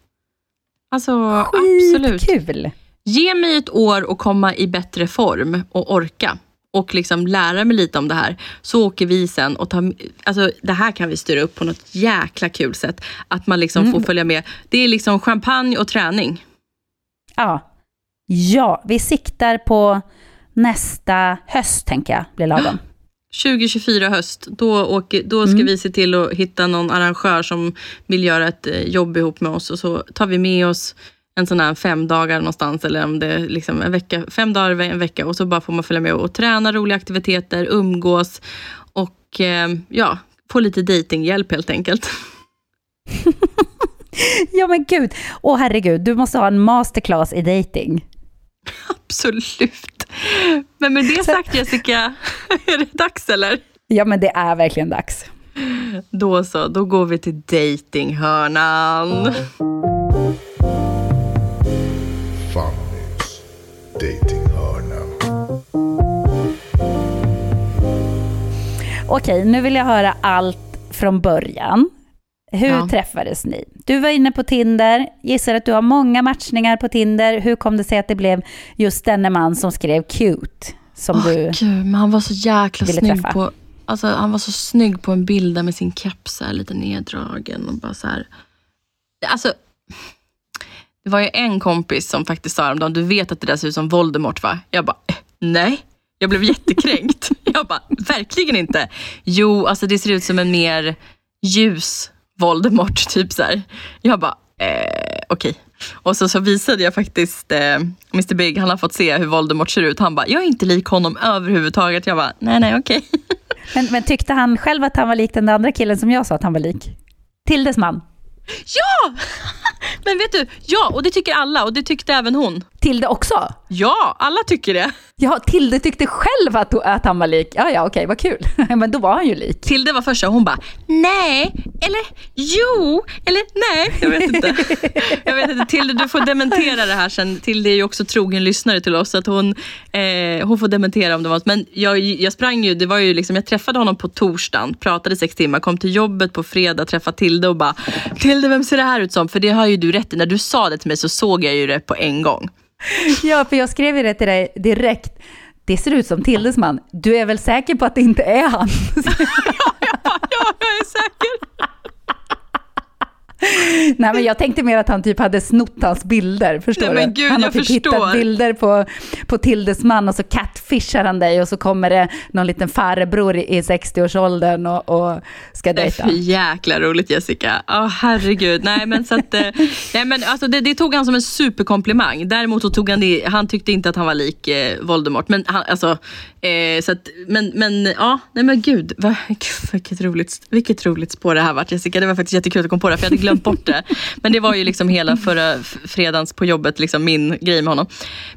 Alltså absolut. Skitkul! Ge mig ett år och komma i bättre form och orka och liksom lära mig lite om det här. Så åker vi sen och tar, alltså det här kan vi styra upp på något jäkla kul sätt. Att man liksom Mm. får följa med. Det är liksom champagne och träning. Ja. ja, vi siktar på nästa höst, tänker jag, blir lagom. 2024 höst, då, åker, då ska Mm. vi se till att hitta någon arrangör som vill göra ett eh, jobb ihop med oss och så tar vi med oss en sån här fem dagar någonstans eller om det är liksom en vecka, fem dagar en vecka och så bara får man följa med och träna roliga aktiviteter, umgås och eh, ja, få lite datinghjälp helt enkelt. [laughs] Ja, men gud. Åh, herregud, du måste ha en masterclass i dating. [laughs] Absolut. Men med det sagt Jessica, [laughs] är det dags eller? Ja, men det är verkligen dags. Då så, då går vi till datinghörnan. Fannys datinghörna. Okej, nu vill jag höra allt från början. Hur Ja. träffades ni? Du var inne på Tinder, gissar att du har många matchningar på Tinder. Hur kom det sig att det blev just denne man som skrev cute? Som Åh, du... Gud, men han var så jäkla ville snygg träffa. på... Alltså, han var så snygg på en bild där med sin keps här, lite neddragen och bara så här. Alltså, det var ju en kompis som faktiskt sa häromdagen, du vet att det där ser ut som Voldemort va? Jag bara, eh, nej. Jag blev jättekränkt. [laughs] Jag bara, verkligen inte. Jo, alltså det ser ut som en mer ljus Voldemort, typ så här. Jag bara, eh, okej. Och så, så visade jag faktiskt eh, Mr Big, han har fått se hur Voldemort ser ut. Han bara, jag är inte lik honom överhuvudtaget. Jag bara, nej nej okej. [laughs] Men, men tyckte han själv att han var lik den där andra killen som jag sa att han var lik? Tildes man. Ja! [laughs] Men vet du, ja och det tycker alla och det tyckte även hon. Tilde också? Ja, alla tycker det. Ja, Tilde tyckte själv att, att han var lik. Ja, ja, okej, vad kul. [laughs] Men då var han ju lik. Tilde var första och hon bara, nej, eller jo, eller nej. Jag vet inte. [laughs] Jag vet inte. Tilde, du får dementera det här sen. Tilde är ju också trogen lyssnare till oss, så att hon, eh, hon får dementera om det var Men jag, jag sprang ju, det var ju liksom, jag träffade honom på torsdagen, pratade sex timmar, kom till jobbet på fredag, träffade Tilde och bara, Tilde, vem ser det här ut som? För det har ju du rätt i. När du sa det till mig så såg jag ju det på en gång. Ja, för jag skrev ju det till dig direkt. Det ser ut som Tildes man. Du är väl säker på att det inte är han? ja, [laughs] ja, ja, jag är säker. [laughs] Nej, men jag tänkte mer att han typ hade snott hans bilder. Förstår Nej, men gud, han har typ förstår. hittat bilder på, på Tildes man och så catfishar han dig och så kommer det någon liten farbror i, i 60-årsåldern och, och ska Det är dejta. för jäkla roligt Jessica. Ja, herregud. Nej, men så att, eh, [laughs] nej, men alltså, det, det tog han som en superkomplimang. Däremot så tog han det, han tyckte inte att han var lik eh, Voldemort. Men, han, alltså, eh, så att, men, men ja, nej men gud. Va, [laughs] gud, vilket, roligt, vilket roligt spår det här vart Jessica. Det var faktiskt jättekul att komma på det, för jag hade glömt bort det. Men det var ju liksom hela förra fredagens på jobbet, liksom min grej med honom.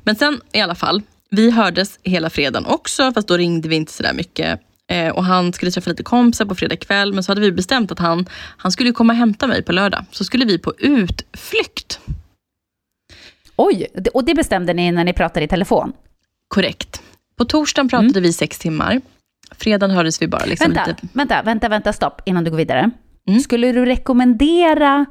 Men sen i alla fall, vi hördes hela fredagen också, fast då ringde vi inte sådär mycket. Eh, och han skulle träffa lite kompisar på fredag kväll, men så hade vi bestämt att han, han skulle komma och hämta mig på lördag. Så skulle vi på utflykt. Oj, och det bestämde ni när ni pratade i telefon? Korrekt. På torsdagen pratade vi sex timmar. Fredagen hördes vi bara liksom Vänta, lite... vänta, vänta, vänta, stopp innan du går vidare. Mm. Skulle du rekommendera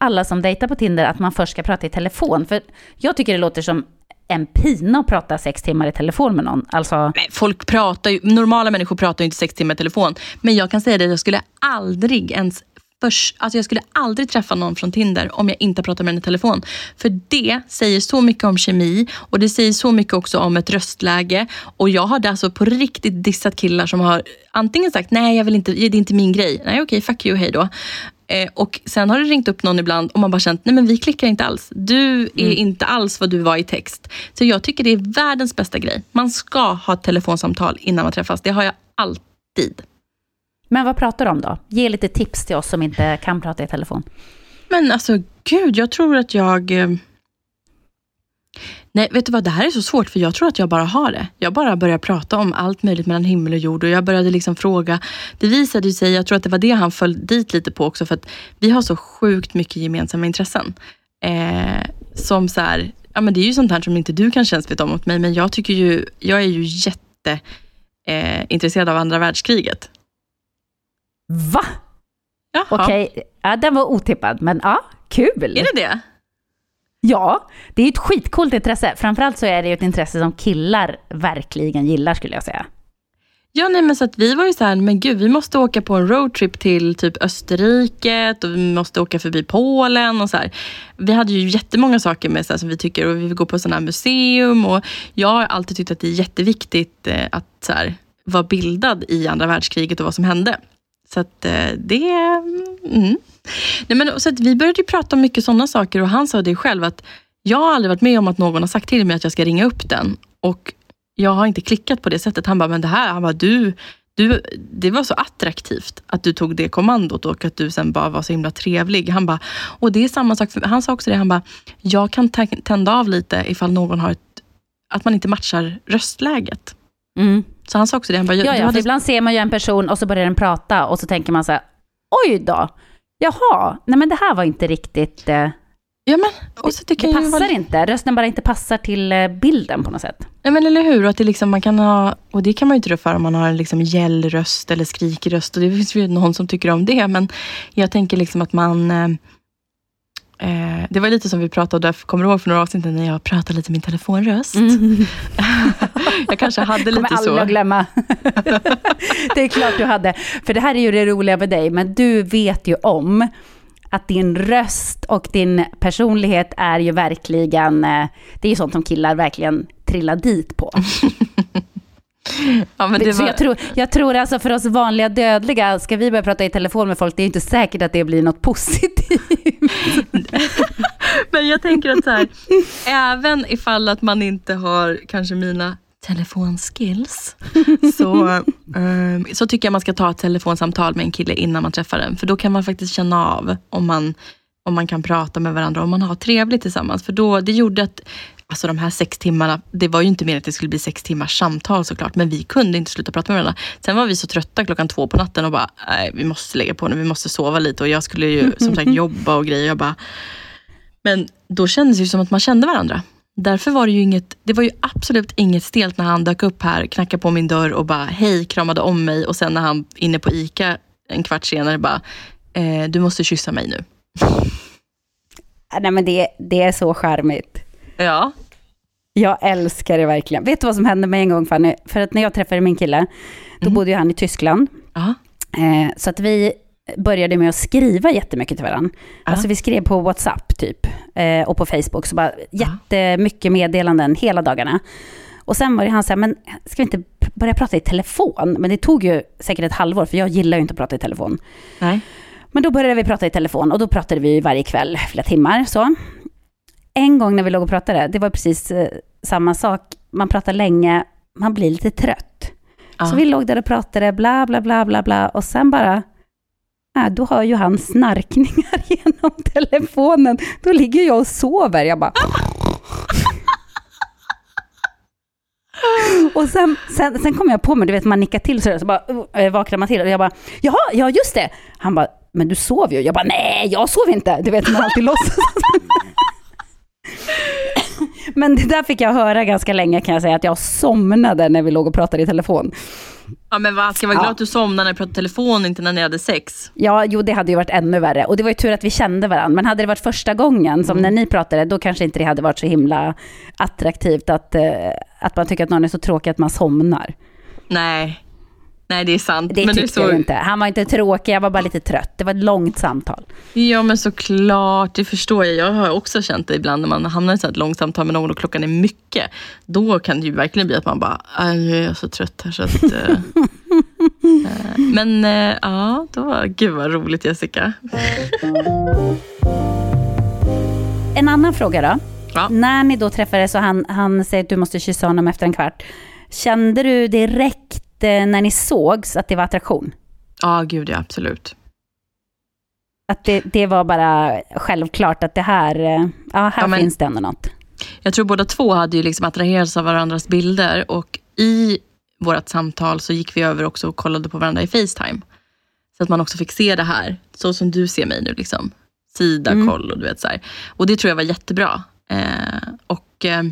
alla som dejtar på Tinder att man först ska prata i telefon? För jag tycker det låter som en pina att prata sex timmar i telefon med någon. Alltså, folk pratar ju, normala människor pratar ju inte sex timmar i telefon. Men jag kan säga det, jag skulle aldrig ens Först, alltså jag skulle aldrig träffa någon från Tinder om jag inte pratar med den i telefon. För det säger så mycket om kemi och det säger så mycket också om ett röstläge. Och jag har alltså på riktigt dissat killar som har antingen sagt nej, jag vill inte, det är inte min grej. Nej, okej, fuck you, hej då. Eh, och sen har det ringt upp någon ibland och man bara känt, nej men vi klickar inte alls. Du är inte alls vad du var i text. Så jag tycker det är världens bästa grej. Man ska ha ett telefonsamtal innan man träffas. Det har jag alltid men vad pratar du om då? Ge lite tips till oss som inte kan prata i telefon. Men alltså gud, jag tror att jag... Eh, nej, vet du vad? Det här är så svårt för jag tror att jag bara har det. Jag bara börjar prata om allt möjligt mellan himmel och jord och jag började liksom fråga. Det visade sig, jag tror att det var det han föll dit lite på också, för att vi har så sjukt mycket gemensamma intressen. Eh, som så här, ja men det är ju sånt här som inte du kanske ens vet om mot mig, men jag tycker ju, jag är ju jätte eh, intresserad av andra världskriget. Va? Okej, ja, den var otippad, men ja, kul. är det det? Ja, det är ju ett skitcoolt intresse. Framförallt så är det ju ett intresse som killar verkligen gillar skulle jag säga. Ja, nej, men så att vi var ju så här, men gud, vi måste åka på en roadtrip till typ Österrike och vi måste åka förbi Polen och så här. Vi hade ju jättemånga saker med så här, som vi tycker och vi vill gå på sådana här museum och jag har alltid tyckt att det är jätteviktigt eh, att så här, vara bildad i andra världskriget och vad som hände. Så att eh, det... Mm. Nej, men, så att vi började ju prata om mycket sådana saker och han sa det själv att jag har aldrig varit med om att någon har sagt till mig att jag ska ringa upp den. Och jag har inte klickat på det sättet. Han bara, men det här, han bara, du, du, det var så attraktivt att du tog det kommandot och att du sen bara var så himla trevlig. Han bara, och det är samma sak, för, han sa också det, han bara, jag kan tända av lite ifall någon har ett, att man inte matchar röstläget. Mm. Så han sa också det, han bara, Ja, ja, hade ibland ser man ju en person och så börjar den prata och så tänker man så här, oj då, jaha, nej men det här var inte riktigt, eh, Ja, men, och så tycker det jag passar vara- inte, rösten bara inte passar till eh, bilden på något sätt. Nej, men eller hur? Och, att det liksom, man kan ha, och det kan man ju inte rå för om man har en liksom gällröst eller skrikig röst. Och det finns ju någon som tycker om det. Men jag tänker liksom att man... Eh, det var lite som vi pratade, kommer du ihåg för några avsnitt när jag pratade lite min telefonröst? [laughs] jag kanske hade kommer lite aldrig så. att glömma. [laughs] det är klart du hade. För det här är ju det roliga med dig, men du vet ju om att din röst och din personlighet är ju verkligen, eh, det är ju sånt som killar verkligen trillar dit på. [laughs] Ja, var, jag, tror, jag tror alltså för oss vanliga dödliga, ska vi börja prata i telefon med folk, det är inte säkert att det blir något positivt. [laughs] men jag tänker att så här, även ifall att man inte har kanske mina telefonskills, så, ehm, så tycker jag man ska ta ett telefonsamtal med en kille innan man träffar den. För då kan man faktiskt känna av om man, om man kan prata med varandra, om man har trevligt tillsammans. För då, det gjorde att Alltså de här sex timmarna, det var ju inte meningen att det skulle bli sex timmars samtal såklart, men vi kunde inte sluta prata med varandra. Sen var vi så trötta klockan två på natten och bara, nej vi måste lägga på nu, vi måste sova lite och jag skulle ju som sagt jobba och grejer. Jag bara, men då kändes det ju som att man kände varandra. Därför var det ju inget, det var ju absolut inget stelt när han dök upp här, knackade på min dörr och bara hej, kramade om mig och sen när han inne på ICA en kvart senare bara, eh, du måste kyssa mig nu. Nej men det, det är så charmigt. Ja. Jag älskar det verkligen. Vet du vad som hände mig en gång Fanny? För att när jag träffade min kille, då Mm. bodde ju han i Tyskland. Ja. Eh, så att vi började med att skriva jättemycket till varandra. Alltså vi skrev på WhatsApp typ, eh, och på Facebook, så bara jättemycket meddelanden hela dagarna. Och sen var det han så här, men ska vi inte börja prata i telefon? Men det tog ju säkert ett halvår, för jag gillar ju inte att prata i telefon. Nej. Men då började vi prata i telefon och då pratade vi varje kväll, flera timmar så. En gång när vi låg och pratade, det var precis eh, samma sak. Man pratar länge, man blir lite trött. Ja. Så vi låg där och pratade, bla bla bla bla bla. Och sen bara, äh, då hör ju han snarkningar [laughs] genom telefonen. Då ligger jag och sover. Jag bara... [laughs] Och sen, sen, sen kom jag på mig, du vet man nickar till så, där, så bara äh, vaknar man till och jag bara, jaha, ja just det. Han bara, men du sov ju. Jag bara, nej jag sov inte. Du vet man alltid låtsas. [laughs] Men det där fick jag höra ganska länge kan jag säga, att jag somnade när vi låg och pratade i telefon. Ja men vad, ska jag vara glad att du somnade när du pratade telefon, inte när ni hade sex. Ja, jo det hade ju varit ännu värre. Och det var ju tur att vi kände varandra. Men hade det varit första gången, som när ni pratade, då kanske inte det hade varit så himla attraktivt att, eh, att man tycker att någon är så tråkig att man somnar. Nej. Nej det är sant. Det men tyckte det är så... jag inte. Han var inte tråkig, jag var bara lite trött. Det var ett långt samtal. Ja men såklart, det förstår jag. Jag har också känt det ibland när man hamnar i ett långt samtal med någon och klockan är mycket. Då kan det ju verkligen bli att man bara, "Aj, nu är jag så trött här så att... eh, [laughs] men eh, ja, då var, gud vad roligt Jessica. En annan fråga då. Ja. När ni då träffades och han, han säger att du måste kyssa honom efter en kvart. Kände du direkt när ni sågs att det var attraktion? Ja, gud ja, absolut. Att det, det var bara självklart att det här, eh, ja här Ja, men- finns det ändå något. Jag tror båda två hade ju liksom attraherats av varandras bilder och i vårt samtal så gick vi över också och kollade på varandra i Facetime. Så att man också fick se det här, så som du ser mig nu. Liksom. Sida, koll och du vet så här. Och det tror jag var jättebra. Eh, och eh,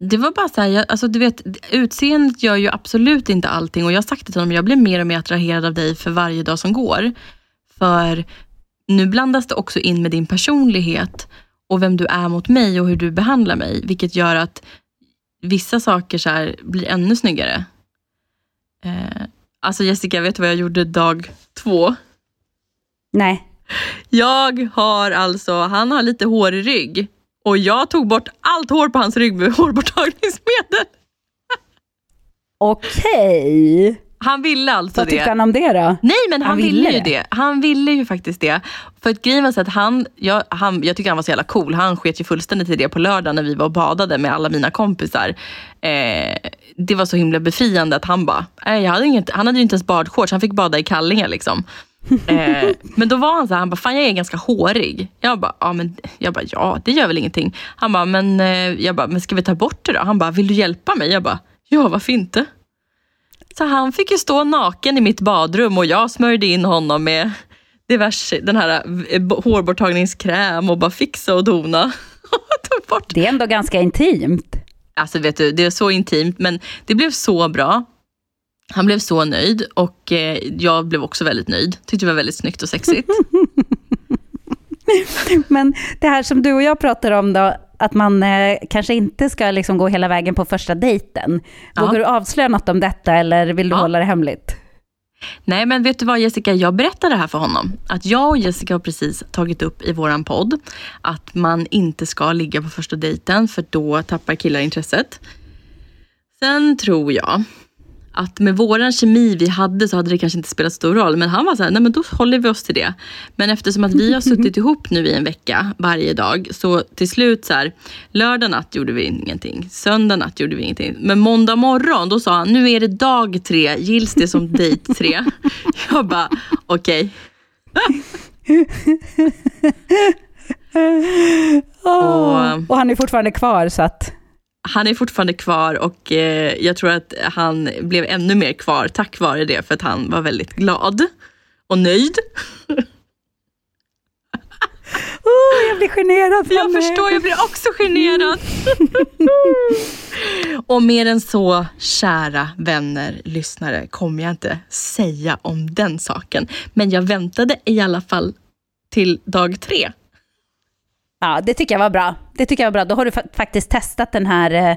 det var bara så här, jag, alltså du vet, utseendet gör ju absolut inte allting. Och jag har sagt det till honom, jag blir mer och mer attraherad av dig för varje dag som går. För nu blandas det också in med din personlighet och vem du är mot mig och hur du behandlar mig. Vilket gör att vissa saker så här blir ännu snyggare. Eh, alltså Jessica, vet du vad jag gjorde dag två? Nej. Jag har alltså, han har lite hårig rygg. Och jag tog bort allt hår på hans rygg med [laughs] hårborttagningsmedel. Okej. Han ville alltså Vad det. tyckte han om det då? Nej men han, Han ville, ville ju det. Han ville ju faktiskt det. För att grejen var så att han jag, han, jag tycker han var så jävla cool. Han sket ju fullständigt i det på lördag när vi var och badade med alla mina kompisar. Eh, det var så himla befriande att han bara, nej, jag hade inget, han hade ju inte ens badshorts, han fick bada i kallingar liksom. Eh, men då var han så här, han bara, fan jag är ganska hårig. Jag bara, ja, men, jag bara, ja det gör väl ingenting. Han bara, men, eh, jag bara, men ska vi ta bort det då? Han bara, vill du hjälpa mig? Jag bara, ja varför inte? Så han fick ju stå naken i mitt badrum och jag smörjde in honom med diverse, den här eh, hårborttagningskräm och bara fixa och dona. [laughs] Det är ändå ganska intimt. Alltså vet du, det är så intimt men det blev så bra. Han blev så nöjd och eh, jag blev också väldigt nöjd. Tyckte det var väldigt snyggt och sexigt. [laughs] Men det här som du och jag pratar om då, att man eh, kanske inte ska liksom gå hela vägen på första dejten. Ja. Vågar du avslöja något om detta eller vill du Ja. hålla det hemligt? Nej men vet du vad Jessica, jag berättade det här för honom. Att jag och Jessica har precis tagit upp i våran podd att man inte ska ligga på första dejten för då tappar killar intresset. Sen tror jag att med våran kemi vi hade så hade det kanske inte spelat stor roll. Men han var så här, nej men då håller vi oss till det. Men eftersom att vi har [laughs] suttit ihop nu i en vecka varje dag. Så till slut så här, lördag natt gjorde vi ingenting. Söndag natt gjorde vi ingenting. Men måndag morgon då sa han, nu är det dag tre. Gills det som dejt tre? [laughs] Jag bara, okej. [laughs] Och, Eh, Och han är fortfarande kvar så att... han är fortfarande kvar och eh, jag tror att han blev ännu mer kvar tack vare det för att han var väldigt glad och nöjd. [laughs] Oh, jag blir generad. Jag Fanny. förstår, jag blir också generad. [laughs] och mer än så, kära vänner, lyssnare, kommer jag inte säga om den saken. Men jag väntade i alla fall till dag tre. Ja, det tycker jag var bra. Det tycker jag var bra. Då har du fa- faktiskt testat den här eh,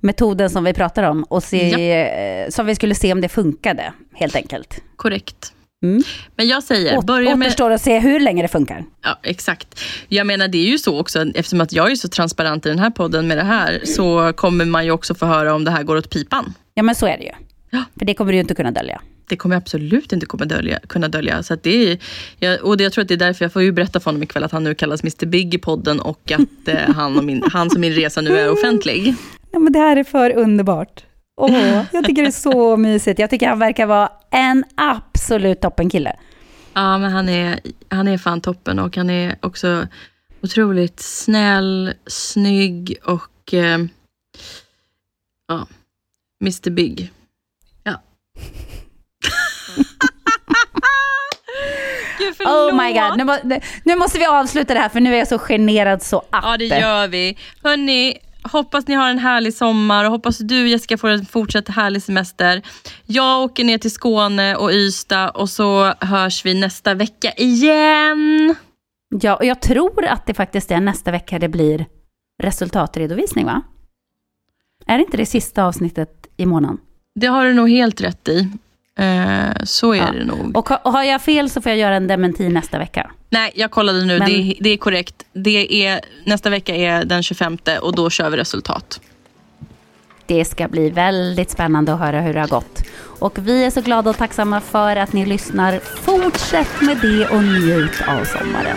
metoden som vi pratar om och se, eh, som vi skulle se om det funkade, helt enkelt. Korrekt. Mm. Men jag säger, Åt, börja med... återstår att se hur länge det funkar. Ja, exakt. Jag menar, det är ju så också, eftersom att jag är så transparent i den här podden med det här, så kommer man ju också få höra om det här går åt pipan. Ja, men så är det ju. Ja. För det kommer du ju inte kunna dölja. Det kommer jag absolut inte kommer dölja, kunna dölja. Så det är, jag, och det, jag tror att det är därför jag får ju berätta för honom ikväll att han nu kallas Mr Big i podden och att eh, [laughs] han och min, hans och min resa nu är offentlig. Ja, men det här är för underbart. Åh, jag tycker det är så [laughs] mysigt. Jag tycker han verkar vara en absolut toppenkille. Ja, men han är, han är fan toppen och han är också otroligt snäll, snygg och eh, ja, Mr Big. Ja. Gud, Oh my förlåt. god, nu, må, nu måste vi avsluta det här för nu är jag så generad så att. Ja, det gör vi. Hörni, hoppas ni har en härlig sommar och hoppas du Jessica får en fortsatt härlig semester. Jag åker ner till Skåne och Ystad och så hörs vi nästa vecka igen. Ja, och jag tror att det faktiskt är nästa vecka det blir resultatredovisning, va? Är det inte det sista avsnittet i månaden? Det har du nog helt rätt i. Eh, så är Ja. det nog. Och, ha- och har jag fel så får jag göra en dementi nästa vecka. Nej, jag kollade nu. Men- Det, det är korrekt. Det är, nästa vecka är den 25 och då kör vi resultat. Det ska bli väldigt spännande att höra hur det har gått. Och vi är så glada och tacksamma för att ni lyssnar. Fortsätt med det och njut av sommaren.